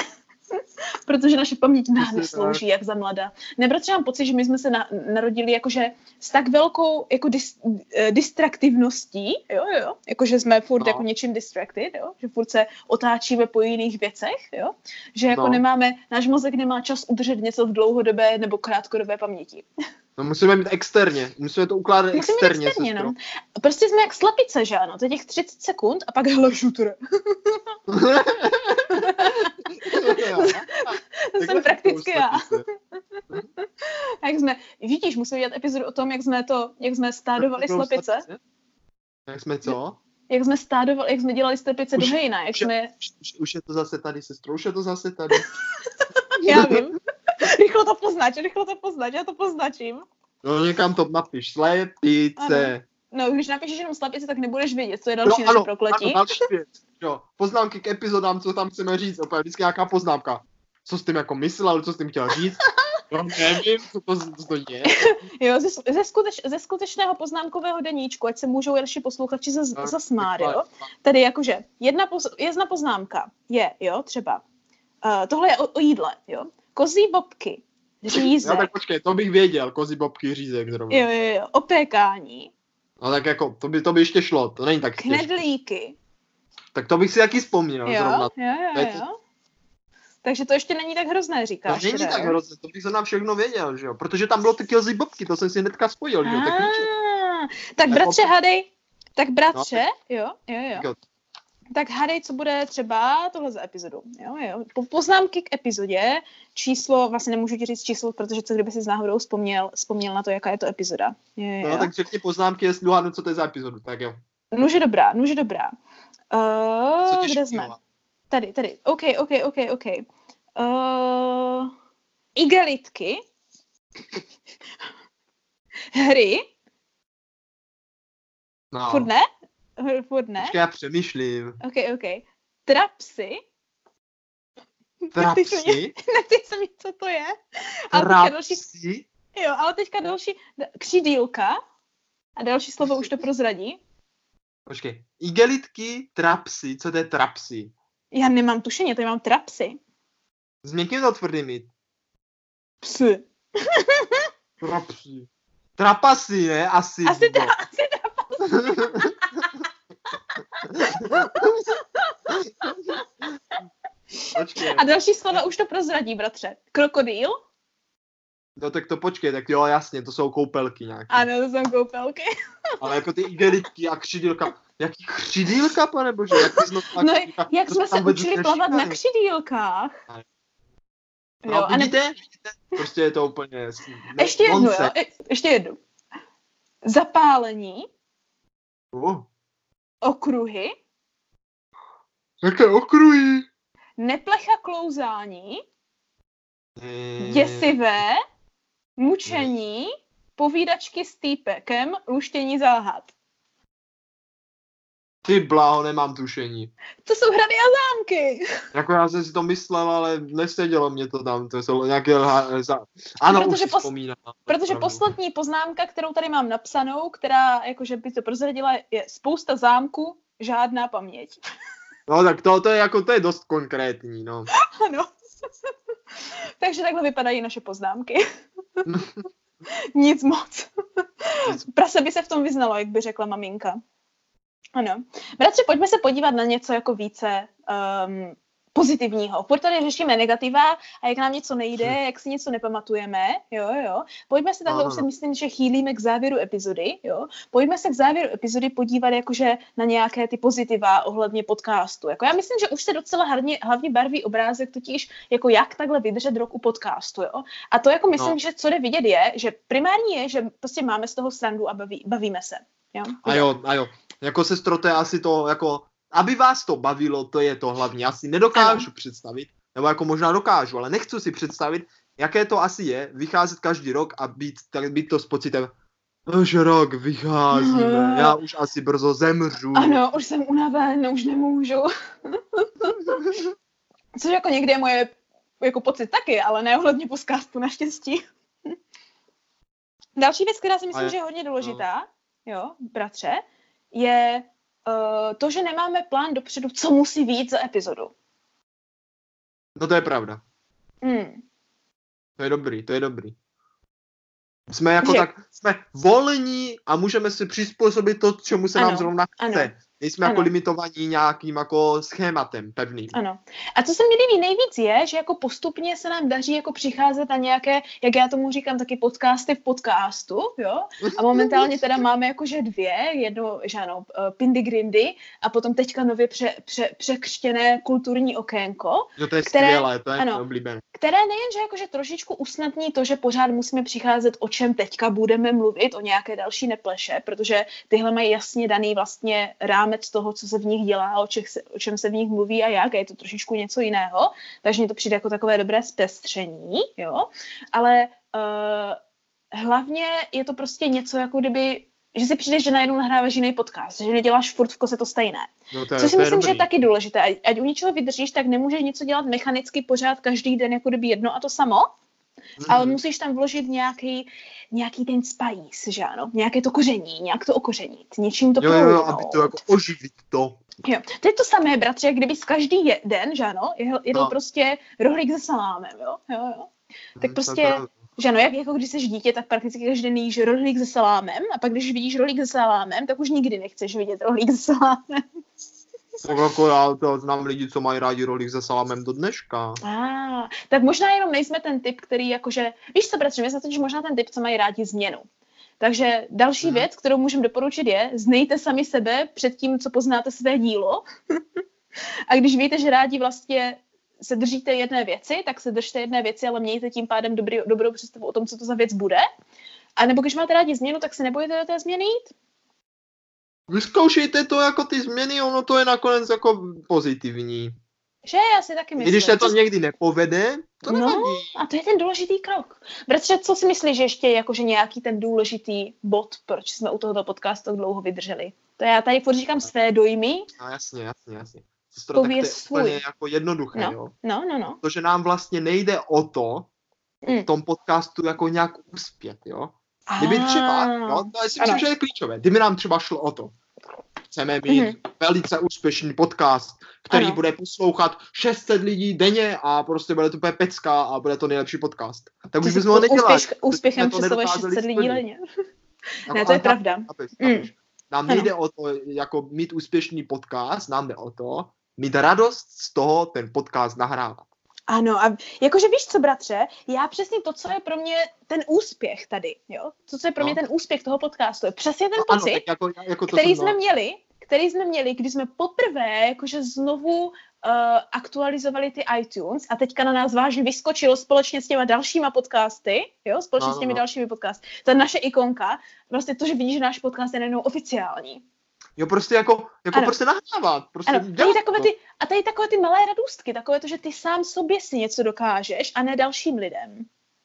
Protože naše paměť nám neslouží jak za mladá. Nebratře, mám pocit, že my jsme se na, narodili jakože s tak velkou jako dis, uh, distraktivností, jo, jo, jakože jsme furt no. jako něčím distracted, jo, že furt se otáčíme po jiných věcech, jo, že jako no. nemáme, náš mozek nemá čas udržet něco v dlouhodobé nebo krátkodobé paměti. No musíme mít externě, musíme to ukládat musíme externě. externě no. Prostě jsme jak slepice, že ano, to je těch 30 sekund a pak hele. to jsem prakticky já. jak jsme, vidíš, musíme dělat epizodu o tom, jak jsme to, jak jsme stádovali slepice. Jak jsme co? Jak jsme stádovali, jak jsme dělali slepice do hejna, jak už, jsme... Už, už, je to zase tady, sestro, už je to zase tady. já vím. Rychlo to poznač, rychlo to poznač, já to poznačím. No někam to napiš, slepice. Ano. No, když napíšeš jenom slepice, tak nebudeš vědět, co je další no, ano, prokletí. Ano, další věc. Jo, poznámky k epizodám, co tam chceme říct, opět vždycky nějaká poznámka. Co s tím jako myslel, co s tím chtěl říct. No, nevím, co to, co to je. Jo, ze, ze, skuteč, ze skutečného poznámkového deníčku, ať se můžou další posluchači zas, no, zasmát, jo. Tady jakože jedna, poz, jedna poznámka je, jo, třeba, uh, tohle je o, o jídle, jo. Kozí bobky, řízek. No tak počkej, to bych věděl, kozí bobky, řízek zrovna. Jo, jo, jo, opékání. No tak jako, to by, to by ještě šlo, to není tak Knedlíky. Tak to bych si taky vzpomněl jo, zrovna. Jo, jo, jo. Takže to ještě není tak hrozné, říkáš. To není tak hrozné, to bych na všechno věděl, že jo? Protože tam bylo ty kozí bobky, to jsem si hnedka spojil, že jo? Tak, tak bratře, hadej, tak bratře, no, jo, jo, jo. Tak hádej, co bude třeba tohle za epizodu. Jo, jo. Po poznámky k epizodě, číslo, vlastně nemůžu ti říct číslo, protože co kdyby si z náhodou vzpomněl, vzpomněl na to, jaká je to epizoda. Jo, jo. No, tak řekni poznámky, jestli uhádnu, co to je za epizodu, tak jo. Nuže dobrá, nuže dobrá. Uh, kde jsme? Tady, tady. OK, OK, OK, OK. Uh, igelitky. Hry. No. Furt ne? Furt ne? Počkej, já přemýšlím. OK, OK. Trapsy. Trapsy? Neptej se mi, co to je. Ale Trapsy? Další, jo, ale teďka další, křidílka. A další slovo už to prozradí. Počkej, igelitky, trapsy, co to je trapsy? Já nemám tušení, to mám trapsy. S měkkým to tvrdými. Psy. Trapsy. Trapasy, ne? Asi. Asi, tra, asi trapasy. Počkej. A další slova už to prozradí, bratře. Krokodýl? No tak to počkej, tak jo, jasně, to jsou koupelky nějaké. Ano, to jsou koupelky. Ale jako ty igelitky a křidílka. Jaký křidílka, pane bože? Jaký znov, no, křidílka? jak jsme se učili plavat na křidílkách. No, jo, vidíte? Ne... vidíte? Prostě je to úplně... Ne, ještě jednu, jo? Je, ještě jednu. Zapálení. Uh. Okruhy. Jaké okruhy? Neplecha klouzání. Hmm. Děsivé. Mučení. Povídačky s týpekem. Luštění záhad. Ty bláho, nemám tušení. To jsou hrady a zámky. Jako já jsem si to myslel, ale nesedělo mě to tam. To jsou nějaké... Za... Ano, protože už pos... vzpomínám. Protože poslední poznámka, kterou tady mám napsanou, která jakože by to prozradila, je spousta zámků, žádná paměť. No tak to, to je jako, to je dost konkrétní, no. Ano. Takže takhle vypadají naše poznámky. Nic moc. Prase by se v tom vyznalo, jak by řekla maminka. Ano. Bratře, pojďme se podívat na něco jako více um, pozitivního. Furt tady řešíme negativa a jak nám něco nejde, jak si něco nepamatujeme, jo, jo. Pojďme se takhle, už si myslím, že chýlíme k závěru epizody, jo. Pojďme se k závěru epizody podívat jakože na nějaké ty pozitiva ohledně podcastu. Jako já myslím, že už se docela hlavně, hlavně barví obrázek totiž, jako jak takhle vydržet rok u podcastu, jo. A to jako myslím, no. že co jde vidět je, že primární je, že prostě máme z toho srandu a baví, bavíme se. Jo? A jo, a jo. Jako sestro, to je asi to, jako aby vás to bavilo, to je to hlavně. Já si nedokážu ano. představit, nebo jako možná dokážu, ale nechci si představit, jaké to asi je, vycházet každý rok a být, tak, být to s pocitem, že rok vycházíme, no. já už asi brzo zemřu. Ano, už jsem unaven, už nemůžu. Což jako někdy je moje jako pocit taky, ale ne ohledně podcastu naštěstí. Další věc, která si myslím, je, že je hodně důležitá, no. jo, bratře, je to, že nemáme plán dopředu, co musí být za epizodu. No to je pravda. Hmm. To je dobrý, to je dobrý. Jsme jako že... tak, jsme volní a můžeme si přizpůsobit to, čemu se ano, nám zrovna chce. Ano. Nejsme jako ano. jako limitovaní nějakým jako schématem pevným. Ano. A co se mi líbí nejvíc je, že jako postupně se nám daří jako přicházet na nějaké, jak já tomu říkám, taky podcasty v podcastu, jo? A momentálně teda máme jakože dvě, jedno, že ano, eh, Pindy Grindy a potom teďka nově pře, pře, překřtěné kulturní okénko. Jo, to je které, skvělé, to je ano, oblíbené. Které nejenže jakože trošičku usnadní to, že pořád musíme přicházet, o čem teďka budeme mluvit, o nějaké další nepleše, protože tyhle mají jasně daný vlastně rám rámec toho, co se v nich dělá, o, čech se, o čem se v nich mluví a jak, a je to trošičku něco jiného, takže mi to přijde jako takové dobré zpestření, jo, ale uh, hlavně je to prostě něco, jako kdyby že si přijdeš, že najednou nahráváš jiný podcast, že neděláš furt v kose to stejné. No to je, Což si myslím, je že je taky důležité. Ať, ať u něčeho vydržíš, tak nemůžeš něco dělat mechanicky pořád každý den, jako kdyby jedno a to samo, mm-hmm. ale musíš tam vložit nějaký, nějaký ten spice, že ano, nějaké to koření, nějak to okořenit, něčím to jo, jo, jo, aby to jako oživit to. Jo, to je to samé, bratře, jak kdyby z každý den, že ano, jedl no. prostě rohlík se salámem, jo, jo, jo. Tak mm, prostě, že ano, jak, jako když jsi dítě, tak prakticky každý den jíš rohlík se salámem a pak když vidíš rohlík se salámem, tak už nikdy nechceš vidět rohlík se salámem. Jako já to znám lidi, co mají rádi rohlík se salamem do dneška. Ah, tak možná jenom nejsme ten typ, který jakože, víš co, bratře, myslím, že možná ten typ, co mají rádi změnu. Takže další hmm. věc, kterou můžeme doporučit je, znejte sami sebe před tím, co poznáte své dílo. a když víte, že rádi vlastně se držíte jedné věci, tak se držte jedné věci, ale mějte tím pádem dobrý, dobrou představu o tom, co to za věc bude. A nebo když máte rádi změnu, tak se nebojte do té změny jít vyzkoušejte to jako ty změny, ono to je nakonec jako pozitivní. Že já si taky myslím. Když se to někdy nepovede, to nevadí. No, a to je ten důležitý krok. Bratře, co si myslíš, že ještě jakože nějaký ten důležitý bod, proč jsme u tohoto podcastu dlouho vydrželi? To já tady furt říkám své dojmy. No jasně, jasně, jasně. Sestro, tak to je svůj. úplně jako jednoduché, no, jo. No, no, no. Protože nám vlastně nejde o to, mm. v tom podcastu jako nějak uspět, jo. Kdyby třeba, jo, to si myslím, že je klíčové, kdyby nám třeba šlo o to, chceme mít mm-hmm. velice úspěšný podcast, který ano. bude poslouchat 600 lidí denně a prostě bude to úplně pecka a bude to nejlepší podcast. Tak už bychom ho nedělali. Úspěch, úspěchem představuje 600 lidí denně. ne, to je pravda. Apež, apež. Mm. Nám nejde ano. o to, jako mít úspěšný podcast, nám jde o to, mít radost z toho ten podcast nahrávat. Ano, a jakože víš co, bratře, já přesně to, co je pro mě ten úspěch tady, jo, to, co je pro no. mě ten úspěch toho podcastu, je přesně ten no, pocit, ano, jako, jako to který jsme měli, který jsme měli, když jsme poprvé jakože znovu uh, aktualizovali ty iTunes a teďka na nás vážně vyskočilo společně s těma dalšíma podcasty, jo, společně no, s těmi no. dalšími podcasty. Ta naše ikonka, vlastně to, že vidíš, že náš podcast je najednou oficiální. Jo, prostě jako, jako ano. prostě nahrávat. Prostě ano, tady takové ty, a tady takové ty malé radostky, takové to, že ty sám sobě si něco dokážeš a ne dalším lidem.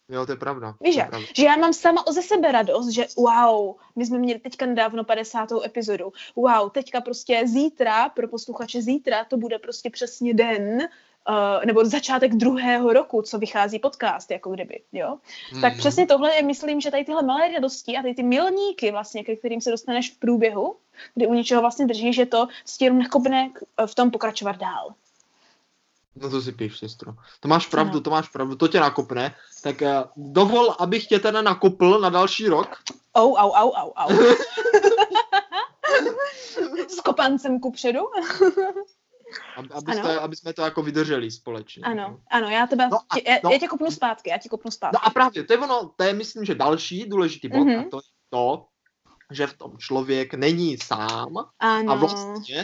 Jo, to je pravda. Víš, že? že já mám sama o ze sebe radost, že wow, my jsme měli teďka nedávno 50. epizodu, wow, teďka prostě zítra, pro posluchače zítra, to bude prostě přesně den, uh, nebo začátek druhého roku, co vychází podcast, jako kdyby, jo. Mm-hmm. Tak přesně tohle je, myslím, že tady tyhle malé radosti a tady ty milníky vlastně, ke kterým se dostaneš v průběhu, kdy u něčeho vlastně držíš, že to s tím nakopne v tom pokračovat dál. No to si píš, sestro. To máš pravdu, to máš pravdu, to tě nakopne. Tak uh, dovol, abych tě teda nakopl na další rok. Au, au, au, au, au. S kopancem ku předu. Aby, aby, jsme, to jako vydrželi společně. Ano, ano, já, tebe, no a, tě, já, no, já tě kopnu zpátky, já tě kopnu zpátky. No a právě, to je ono, to je myslím, že další důležitý bod, mm-hmm. a to je to, že v tom člověk není sám ano. a vlastně,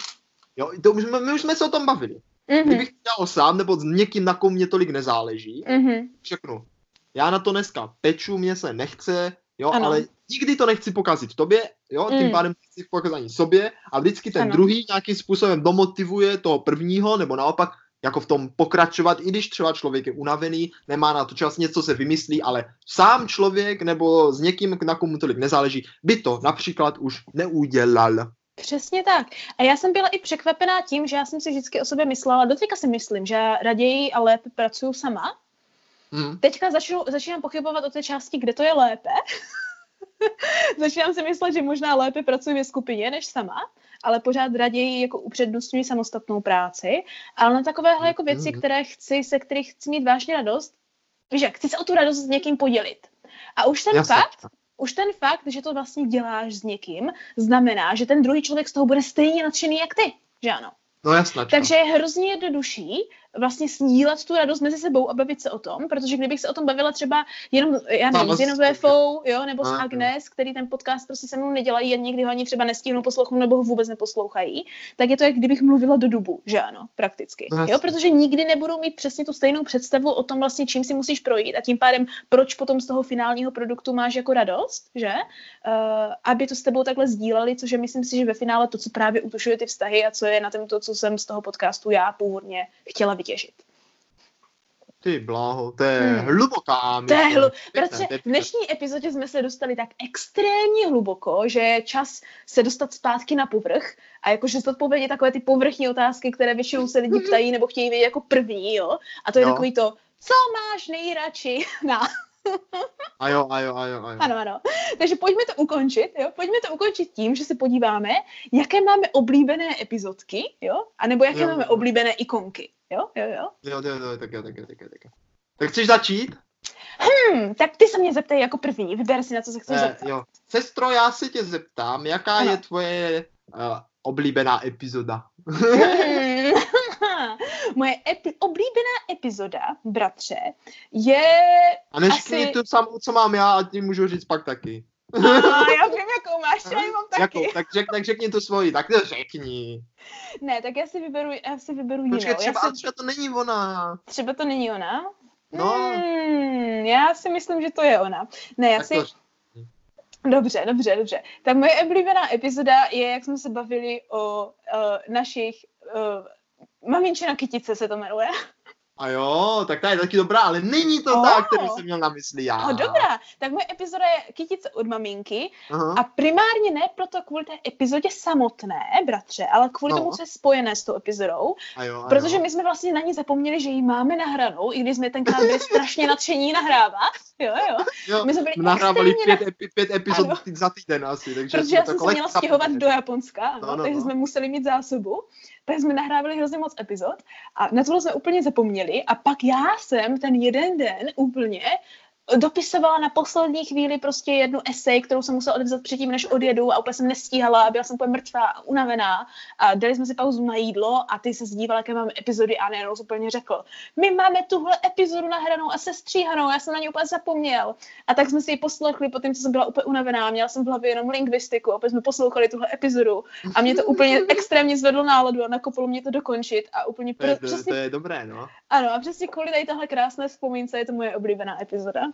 jo, to už, my už jsme se o tom bavili. Mm-hmm. Kdybych dělal sám nebo s někým, na kom mě tolik nezáleží, mm-hmm. řeknu, já na to dneska peču, mě se nechce, jo, ano. ale nikdy to nechci pokazit tobě, jo, tím mm. pádem nechci pokazit ani sobě a vždycky ten ano. druhý nějakým způsobem domotivuje toho prvního, nebo naopak jako v tom pokračovat, i když třeba člověk je unavený, nemá na to čas, něco se vymyslí, ale sám člověk nebo s někým, na komu tolik nezáleží, by to například už neudělal. Přesně tak. A já jsem byla i překvapená tím, že já jsem si vždycky o sobě myslela, doteďka si myslím, že raději a lépe pracuju sama. Hmm. Teďka začnu, začínám pochybovat o té části, kde to je lépe. začínám si myslet, že možná lépe pracuji ve skupině než sama, ale pořád raději jako upřednostňuji samostatnou práci. Ale na takovéhle jako věci, hmm. které chci, se kterých chci mít vážně radost, víš chci se o tu radost s někým podělit. A už ten Jasne. fakt, už ten fakt, že to vlastně děláš s někým, znamená, že ten druhý člověk z toho bude stejně nadšený jak ty, že ano? No jasně. Takže je hrozně jednodušší vlastně sdílet tu radost mezi sebou a bavit se o tom, protože kdybych se o tom bavila třeba jenom, já nevím, s jenom VFou, jo, nebo s Agnes, který ten podcast prostě se mnou nedělají a někdy ho ani třeba nestihnou poslouchnout nebo ho vůbec neposlouchají, tak je to, jak kdybych mluvila do dubu, že ano, prakticky. No, jo, protože nikdy nebudou mít přesně tu stejnou představu o tom vlastně, čím si musíš projít a tím pádem, proč potom z toho finálního produktu máš jako radost, že? Uh, aby to s tebou takhle sdíleli, což je myslím si, že ve finále to, co právě utušuje ty vztahy a co je na tom to, co jsem z toho podcastu já původně chtěla vytěžit. Ty bláho, to je hmm. hluboká. To je hlu... Protože v dnešní epizodě jsme se dostali tak extrémně hluboko, že je čas se dostat zpátky na povrch a jakože zodpovědět takové ty povrchní otázky, které většinou se lidi ptají nebo chtějí vědět jako první, jo. A to je jo. takový to, co máš nejradši na... a jo, a jo, a jo, a jo. Ano, ano. Takže pojďme to ukončit, jo. Pojďme to ukončit tím, že se podíváme, jaké máme oblíbené epizodky, jo, a nebo jaké jo. máme oblíbené ikonky. Jo, jo, jo. Jo, jo, jo, tak jo, tak jo, tak jo, tak jo. Tak chceš začít? Hmm, tak ty se mě zeptej jako první, vyber si, na co se chceš eh, zeptat. Jo. Sestro, já se tě zeptám, jaká ano. je tvoje uh, oblíbená epizoda? Moje epi- oblíbená epizoda, bratře, je A neřekni asi... to samou, co mám já a ti můžu říct pak taky. A, já vím, jakou máš, já mám taky. Jakou? Tak, řek, tak řekni to svoji, tak to řekni. Ne, tak já si vyberu, já si vyberu jinou. Počkej, třeba, já si... třeba to není ona. Třeba to není ona? No. Hmm, já si myslím, že to je ona. Ne, já tak si... To... Dobře, dobře, dobře. Tak moje oblíbená epizoda je, jak jsme se bavili o uh, našich uh, Maminčina kytice se to jmenuje. A jo, tak ta je taky dobrá, ale není to oh. ta, kterou jsem měl na mysli já. Oh, dobrá, tak moje epizoda je Kytice od maminky uh-huh. a primárně ne proto kvůli té epizodě samotné, bratře, ale kvůli no. tomu, co je spojené s tou epizodou, a jo, a protože jo. my jsme vlastně na ní zapomněli, že ji máme nahranou, i když jsme tenkrát byli strašně nadšení nahrávat. Jo, jo. jo my jsme byli nahrávali pět, epi, pět epizod ano. za týden asi. Takže protože já jsem se měla stěhovat do Japonska, ano, no, no, takže no. jsme museli mít zásobu tak jsme nahrávali hrozně moc epizod a na tohle jsme úplně zapomněli a pak já jsem ten jeden den úplně dopisovala na poslední chvíli prostě jednu esej, kterou jsem musela odevzat předtím, než odjedu a úplně jsem nestíhala, byla jsem úplně mrtvá a unavená a dali jsme si pauzu na jídlo a ty se zdíval, jaké máme epizody a najednou úplně řekl, my máme tuhle epizodu nahranou a sestříhanou, já jsem na ní úplně zapomněl. A tak jsme si ji poslechli po tím, co jsem byla úplně unavená, měla jsem v hlavě jenom lingvistiku, opět jsme poslouchali tuhle epizodu a mě to úplně extrémně zvedlo náladu a nakoplo mě to dokončit a úplně to je, to, přesně... to je dobré, no. Ano, a přesně kvůli tady tahle krásné vzpomínce je to moje oblíbená epizoda.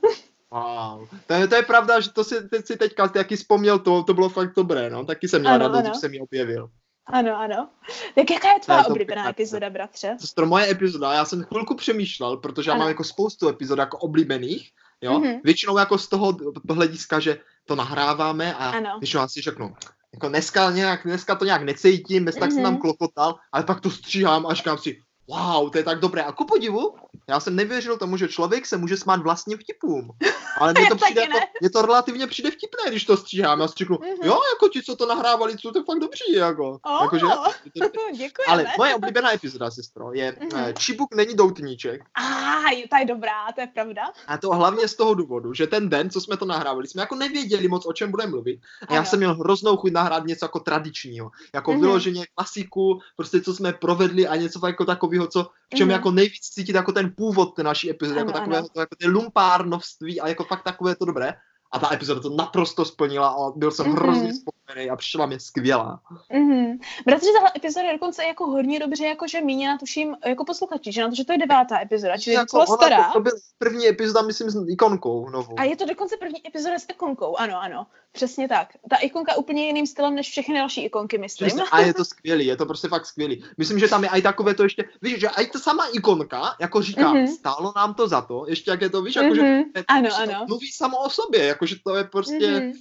Wow. To je, to je pravda, že to si, teď si teďka taky vzpomněl, to, to bylo fakt dobré, no. Taky jsem měl ano, radost, ano. když jsem ji objevil. Ano, ano. Tak jaká je tvá oblíbená pěkná. epizoda, bratře? To je moje epizoda, já jsem chvilku přemýšlel, protože já ano. mám jako spoustu epizod jako oblíbených, jo. Mm-hmm. Většinou jako z toho hlediska, že to nahráváme a ano. většinou asi řeknu, jako dneska, nějak, dneska to nějak necítím, bez tak mm-hmm. jsem tam klokotal, ale pak to stříhám a říkám si, wow, to je tak dobré. A ku podivu, já jsem nevěřil tomu, že člověk se může smát vlastním vtipům. Ale mně to, přijde jako, mně to relativně přijde vtipné, když to stříhám. Já si řeknu, mm-hmm. jo, jako ti, co to nahrávali, jsou to fakt dobří, jako. Oh, jako že, děkujeme. Ale moje oblíbená epizoda, sestro, je mm-hmm. Čibuk není doutníček. A ah, ta je dobrá, to je pravda. A to hlavně z toho důvodu, že ten den, co jsme to nahrávali, jsme jako nevěděli moc, o čem budeme mluvit. A já jsem měl hroznou chuť nahrát něco jako tradičního. Jako mm-hmm. vyloženě klasiku, prostě co jsme provedli a něco jako takového, co v čem mm-hmm. jako nejvíc cítit jako ten původ té naší epizody, jako takové, to, jako ty lumpárnovství a jako fakt takové to dobré. A ta epizoda to naprosto splnila a byl jsem mm-hmm. hrozně spokojený a přišla mi skvělá. Mm-hmm. Bratře, tahle epizoda je dokonce jako hodně dobře jakože míněna, tuším, jako posluchači, že na to, že to je devátá epizoda, čili jako, docela stará. To, to byl první epizoda, myslím, s ikonkou novou. A je to dokonce první epizoda s ikonkou, ano, ano. Přesně tak. Ta ikonka úplně jiným stylem než všechny další ikonky, myslím. Přesně, a je to skvělý, je to prostě fakt skvělý. Myslím, že tam je i takové to ještě, víš, že i ta sama ikonka, jako říká, mm-hmm. stálo nám to za to, ještě jak je to, víš, jako, mm-hmm. že ano, ano. mluví samo o sobě, jakože to je prostě, mm-hmm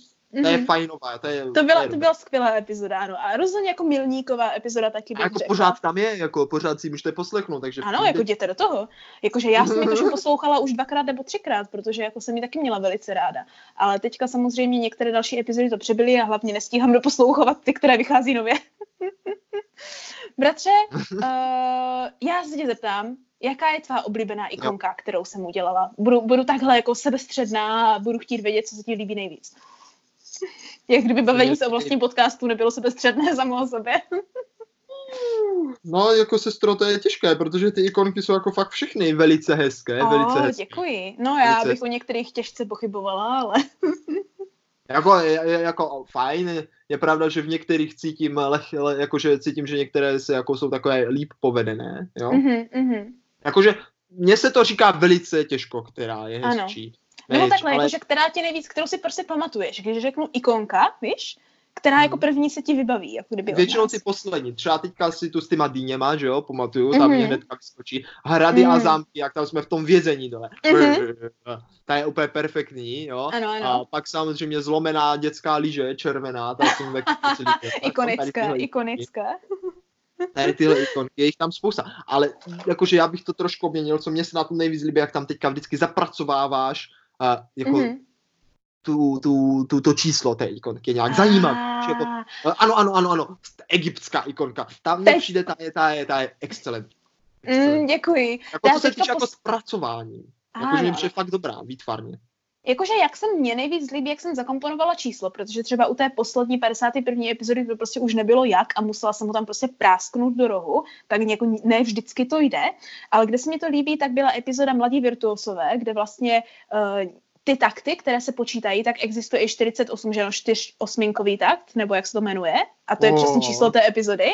to je mhm. fajnová. To, je, to, byla, to, je to byla skvělá epizoda, ano. A rozhodně jako milníková epizoda taky bych jako řekla. pořád tam je, jako pořád si můžete poslechnout, takže... Ano, jako jděte do toho. Jakože já jsem jakože poslouchala už dvakrát nebo třikrát, protože jako jsem ji taky měla velice ráda. Ale teďka samozřejmě některé další epizody to přebyly a hlavně nestíhám doposlouchovat ty, které vychází nově. Bratře, uh, já se tě zeptám, jaká je tvá oblíbená ikonka, jo. kterou jsem udělala? Budu, budu takhle jako sebestředná a budu chtít vědět, co se ti líbí nejvíc. Jak kdyby bavení se o vlastním podcastu nebylo sebestředné samo o sobě. No, jako sestro, to je těžké, protože ty ikonky jsou jako fakt všechny velice hezké, oh, velice hezké. děkuji. No, já velice bych o některých těžce pochybovala, ale... jako, jako fajn, je pravda, že v některých cítím, leh, le, jakože cítím, že některé se jako jsou takové líp povedené, jo? Mm-hmm, mm-hmm. Jakože mně se to říká velice těžko, která je hezčí. Ano. Nebo takhle, ale... jakože která tě nejvíc, kterou si prostě pamatuješ. Když řeknu ikonka, víš, která jako hmm. první se ti vybaví, jako kdyby Většinou ty poslední. Třeba teďka si tu s těma dýněma, že jo, pamatuju, tam mm-hmm. hned pak skočí. Hrady mm-hmm. a mhm. zámky, jak tam jsme v tom vězení dole. Mm-hmm. Ta je úplně perfektní, jo. Ano, ano. A pak samozřejmě zlomená dětská líže, červená, ta jsem ve Ikonická, ikonická. Tady tyhle ikonky, je jich tam spousta. Ale jakože já bych to trošku obměnil, co mě se na tom nejvíc líbí, jak tam teďka vždycky zapracováváš uh, jako mm-hmm. tu, tu, tu, to číslo té ikonky nějak zajímavé. Jako, ano, ano, ano, ano, egyptská ikonka. Tam mně přijde, ta je, ta je, ta je excelent. Mm, děkuji. Jako to se týče pos... jako zpracování. Jakože mi přijde fakt dobrá, výtvarně. Jakože jak jsem mě nejvíc líbí, jak jsem zakomponovala číslo, protože třeba u té poslední 51. epizody to prostě už nebylo jak a musela jsem ho tam prostě prásknout do rohu, tak jako ne vždycky to jde, ale kde se mi to líbí, tak byla epizoda Mladí virtuosové, kde vlastně uh, ty takty, které se počítají, tak existuje i 48, že no, čtyřosminkový takt, nebo jak se to jmenuje, a to je oh. přesně číslo té epizody.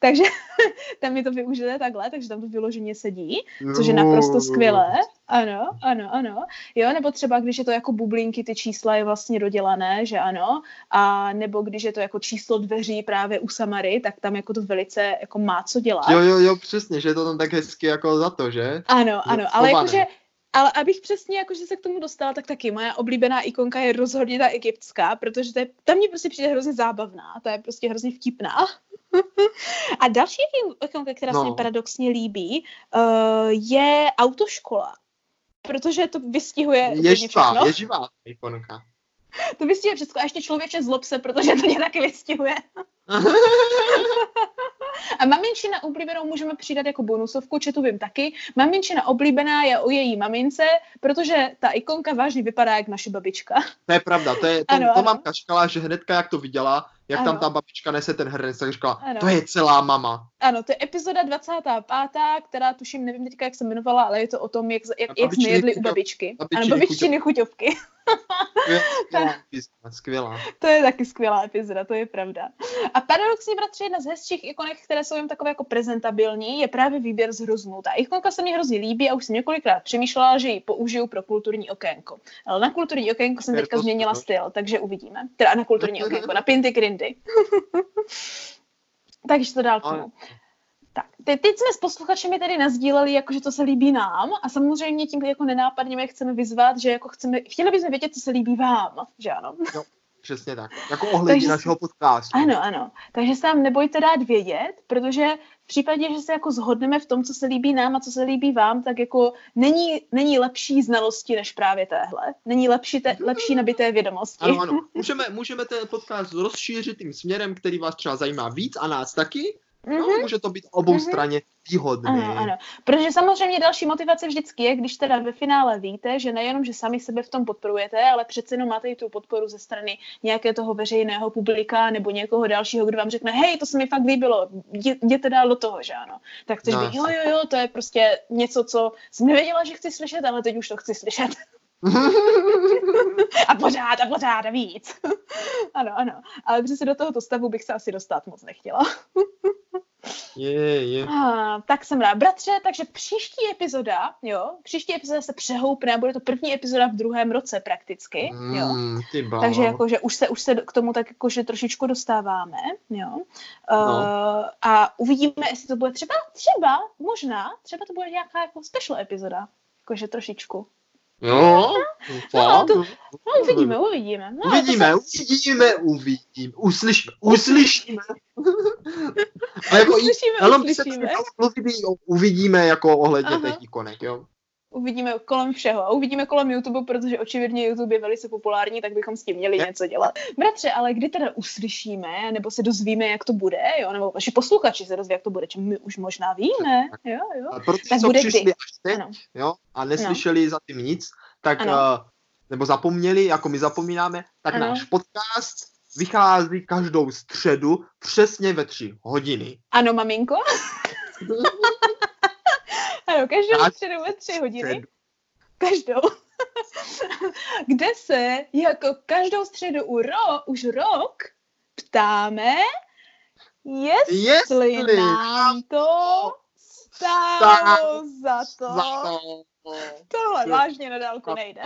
Takže tam mi to využili takhle, takže tam to vyloženě sedí, což je naprosto skvělé. Ano, ano, ano. Jo, nebo třeba, když je to jako bublinky, ty čísla je vlastně dodělané, že ano. A nebo když je to jako číslo dveří právě u Samary, tak tam jako to velice jako má co dělat. Jo, jo, jo, přesně, že je to tam tak hezky jako za to, že? Ano, ano, ale jakože ale abych přesně jakože se k tomu dostala, tak taky moje oblíbená ikonka je rozhodně ta egyptská, protože to je, tam mě prostě přijde hrozně zábavná, to je prostě hrozně vtipná. A další ikonka, která no. se mi paradoxně líbí, uh, je autoškola. Protože to vystihuje je živá, je živá ikonka. To vystihuje všechno. A ještě člověče zlob se, protože to mě taky vystihuje. A maminčina oblíbenou můžeme přidat jako bonusovku, či tu vím taky. Maminčina oblíbená je o její mamince, protože ta ikonka vážně vypadá jak naše babička. To je pravda, to, je, to, ano, to ano. mám kaškala, že hnedka jak to viděla, jak ano. tam ta babička nese ten hrnec, tak říkala, ano. to je celá mama. Ano, to je epizoda 25., která tuším, nevím teďka, jak se jmenovala, ale je to o tom, jak, jak, jak jsme jedli u babičky. Babičiny ano, babičky chuťovky. skvělá. To je taky skvělá epizoda, to je pravda. A paradoxně, bratři, jedna z hezčích ikonek, které jsou jen takové jako prezentabilní, je právě výběr z hroznů. Ta ikonka se mi hrozně líbí a už jsem několikrát přemýšlela, že ji použiju pro kulturní okénko. Ale na kulturní okénko jsem teďka změnila styl, takže uvidíme. Teda na kulturní okénko, na Pinty Grindy. takže to dál k tomu. Tak, te, teď jsme s posluchačemi tedy nazdíleli, jako, že to se líbí nám a samozřejmě tím jako nenápadně my chceme vyzvat, že jako chceme, chtěli bychom vědět, co se líbí vám, že ano? No, přesně tak. Jako ohledně našeho podcastu. Ano, ano. Takže se nám nebojte dát vědět, protože případě, že se jako zhodneme v tom, co se líbí nám a co se líbí vám, tak jako není, není lepší znalosti než právě téhle. Není lepší, te, lepší nabité vědomosti. Ano, ano. Můžeme, můžeme ten podcast rozšířit tím směrem, který vás třeba zajímá víc a nás taky. No, mm-hmm. může to být obou mm-hmm. straně výhodné. Ano, ano. Protože samozřejmě další motivace vždycky je, když teda ve finále víte, že nejenom, že sami sebe v tom podporujete, ale přece jenom máte i tu podporu ze strany nějaké toho veřejného publika nebo někoho dalšího, kdo vám řekne, hej, to se mi fakt líbilo, jděte dál do toho, že ano. Tak chceš no, být, jo, jo, jo, to je prostě něco, co jsem nevěděla, že chci slyšet, ale teď už to chci slyšet. a pořád a pořád a víc. ano, ano. Ale přesně do tohoto stavu bych se asi dostat moc nechtěla. Je, je. Ah, tak jsem rád. Bratře, takže příští epizoda, jo, příští epizoda se přehoupne a bude to první epizoda v druhém roce prakticky, jo. Mm, takže jakože už se, už se k tomu tak jakože trošičku dostáváme, jo. Uh, no. A uvidíme, jestli to bude třeba, třeba, možná, třeba to bude nějaká jako special epizoda, jakože trošičku. Jo, no, to, no, uvidíme, uvidíme. No, uvidíme, se... uvidíme, uvidíme, uslyšíme, uslyšíme. A jako uslyšíme, i, uslyšíme. Se uvidíme jako ohledně Aha. těch ikonek, jo uvidíme kolem všeho a uvidíme kolem YouTube, protože očividně YouTube je velice populární, tak bychom s tím měli něco dělat. Bratře, ale kdy teda uslyšíme, nebo se dozvíme, jak to bude, jo, nebo vaši posluchači se dozví, jak to bude, čím my už možná víme, jo, jo. A pro ty, tak bude kdy? Až teď, jo, a neslyšeli no. za tím nic, tak, ano. uh, nebo zapomněli, jako my zapomínáme, tak ano. náš podcast vychází každou středu přesně ve tři hodiny. Ano, maminko. Ano, každou středu ve tři hodiny. Každou. Kde se jako každou středu u ro, už rok ptáme, jestli, jestli nám to stálo za to. Za to. Tohle vážně na dálku nejde.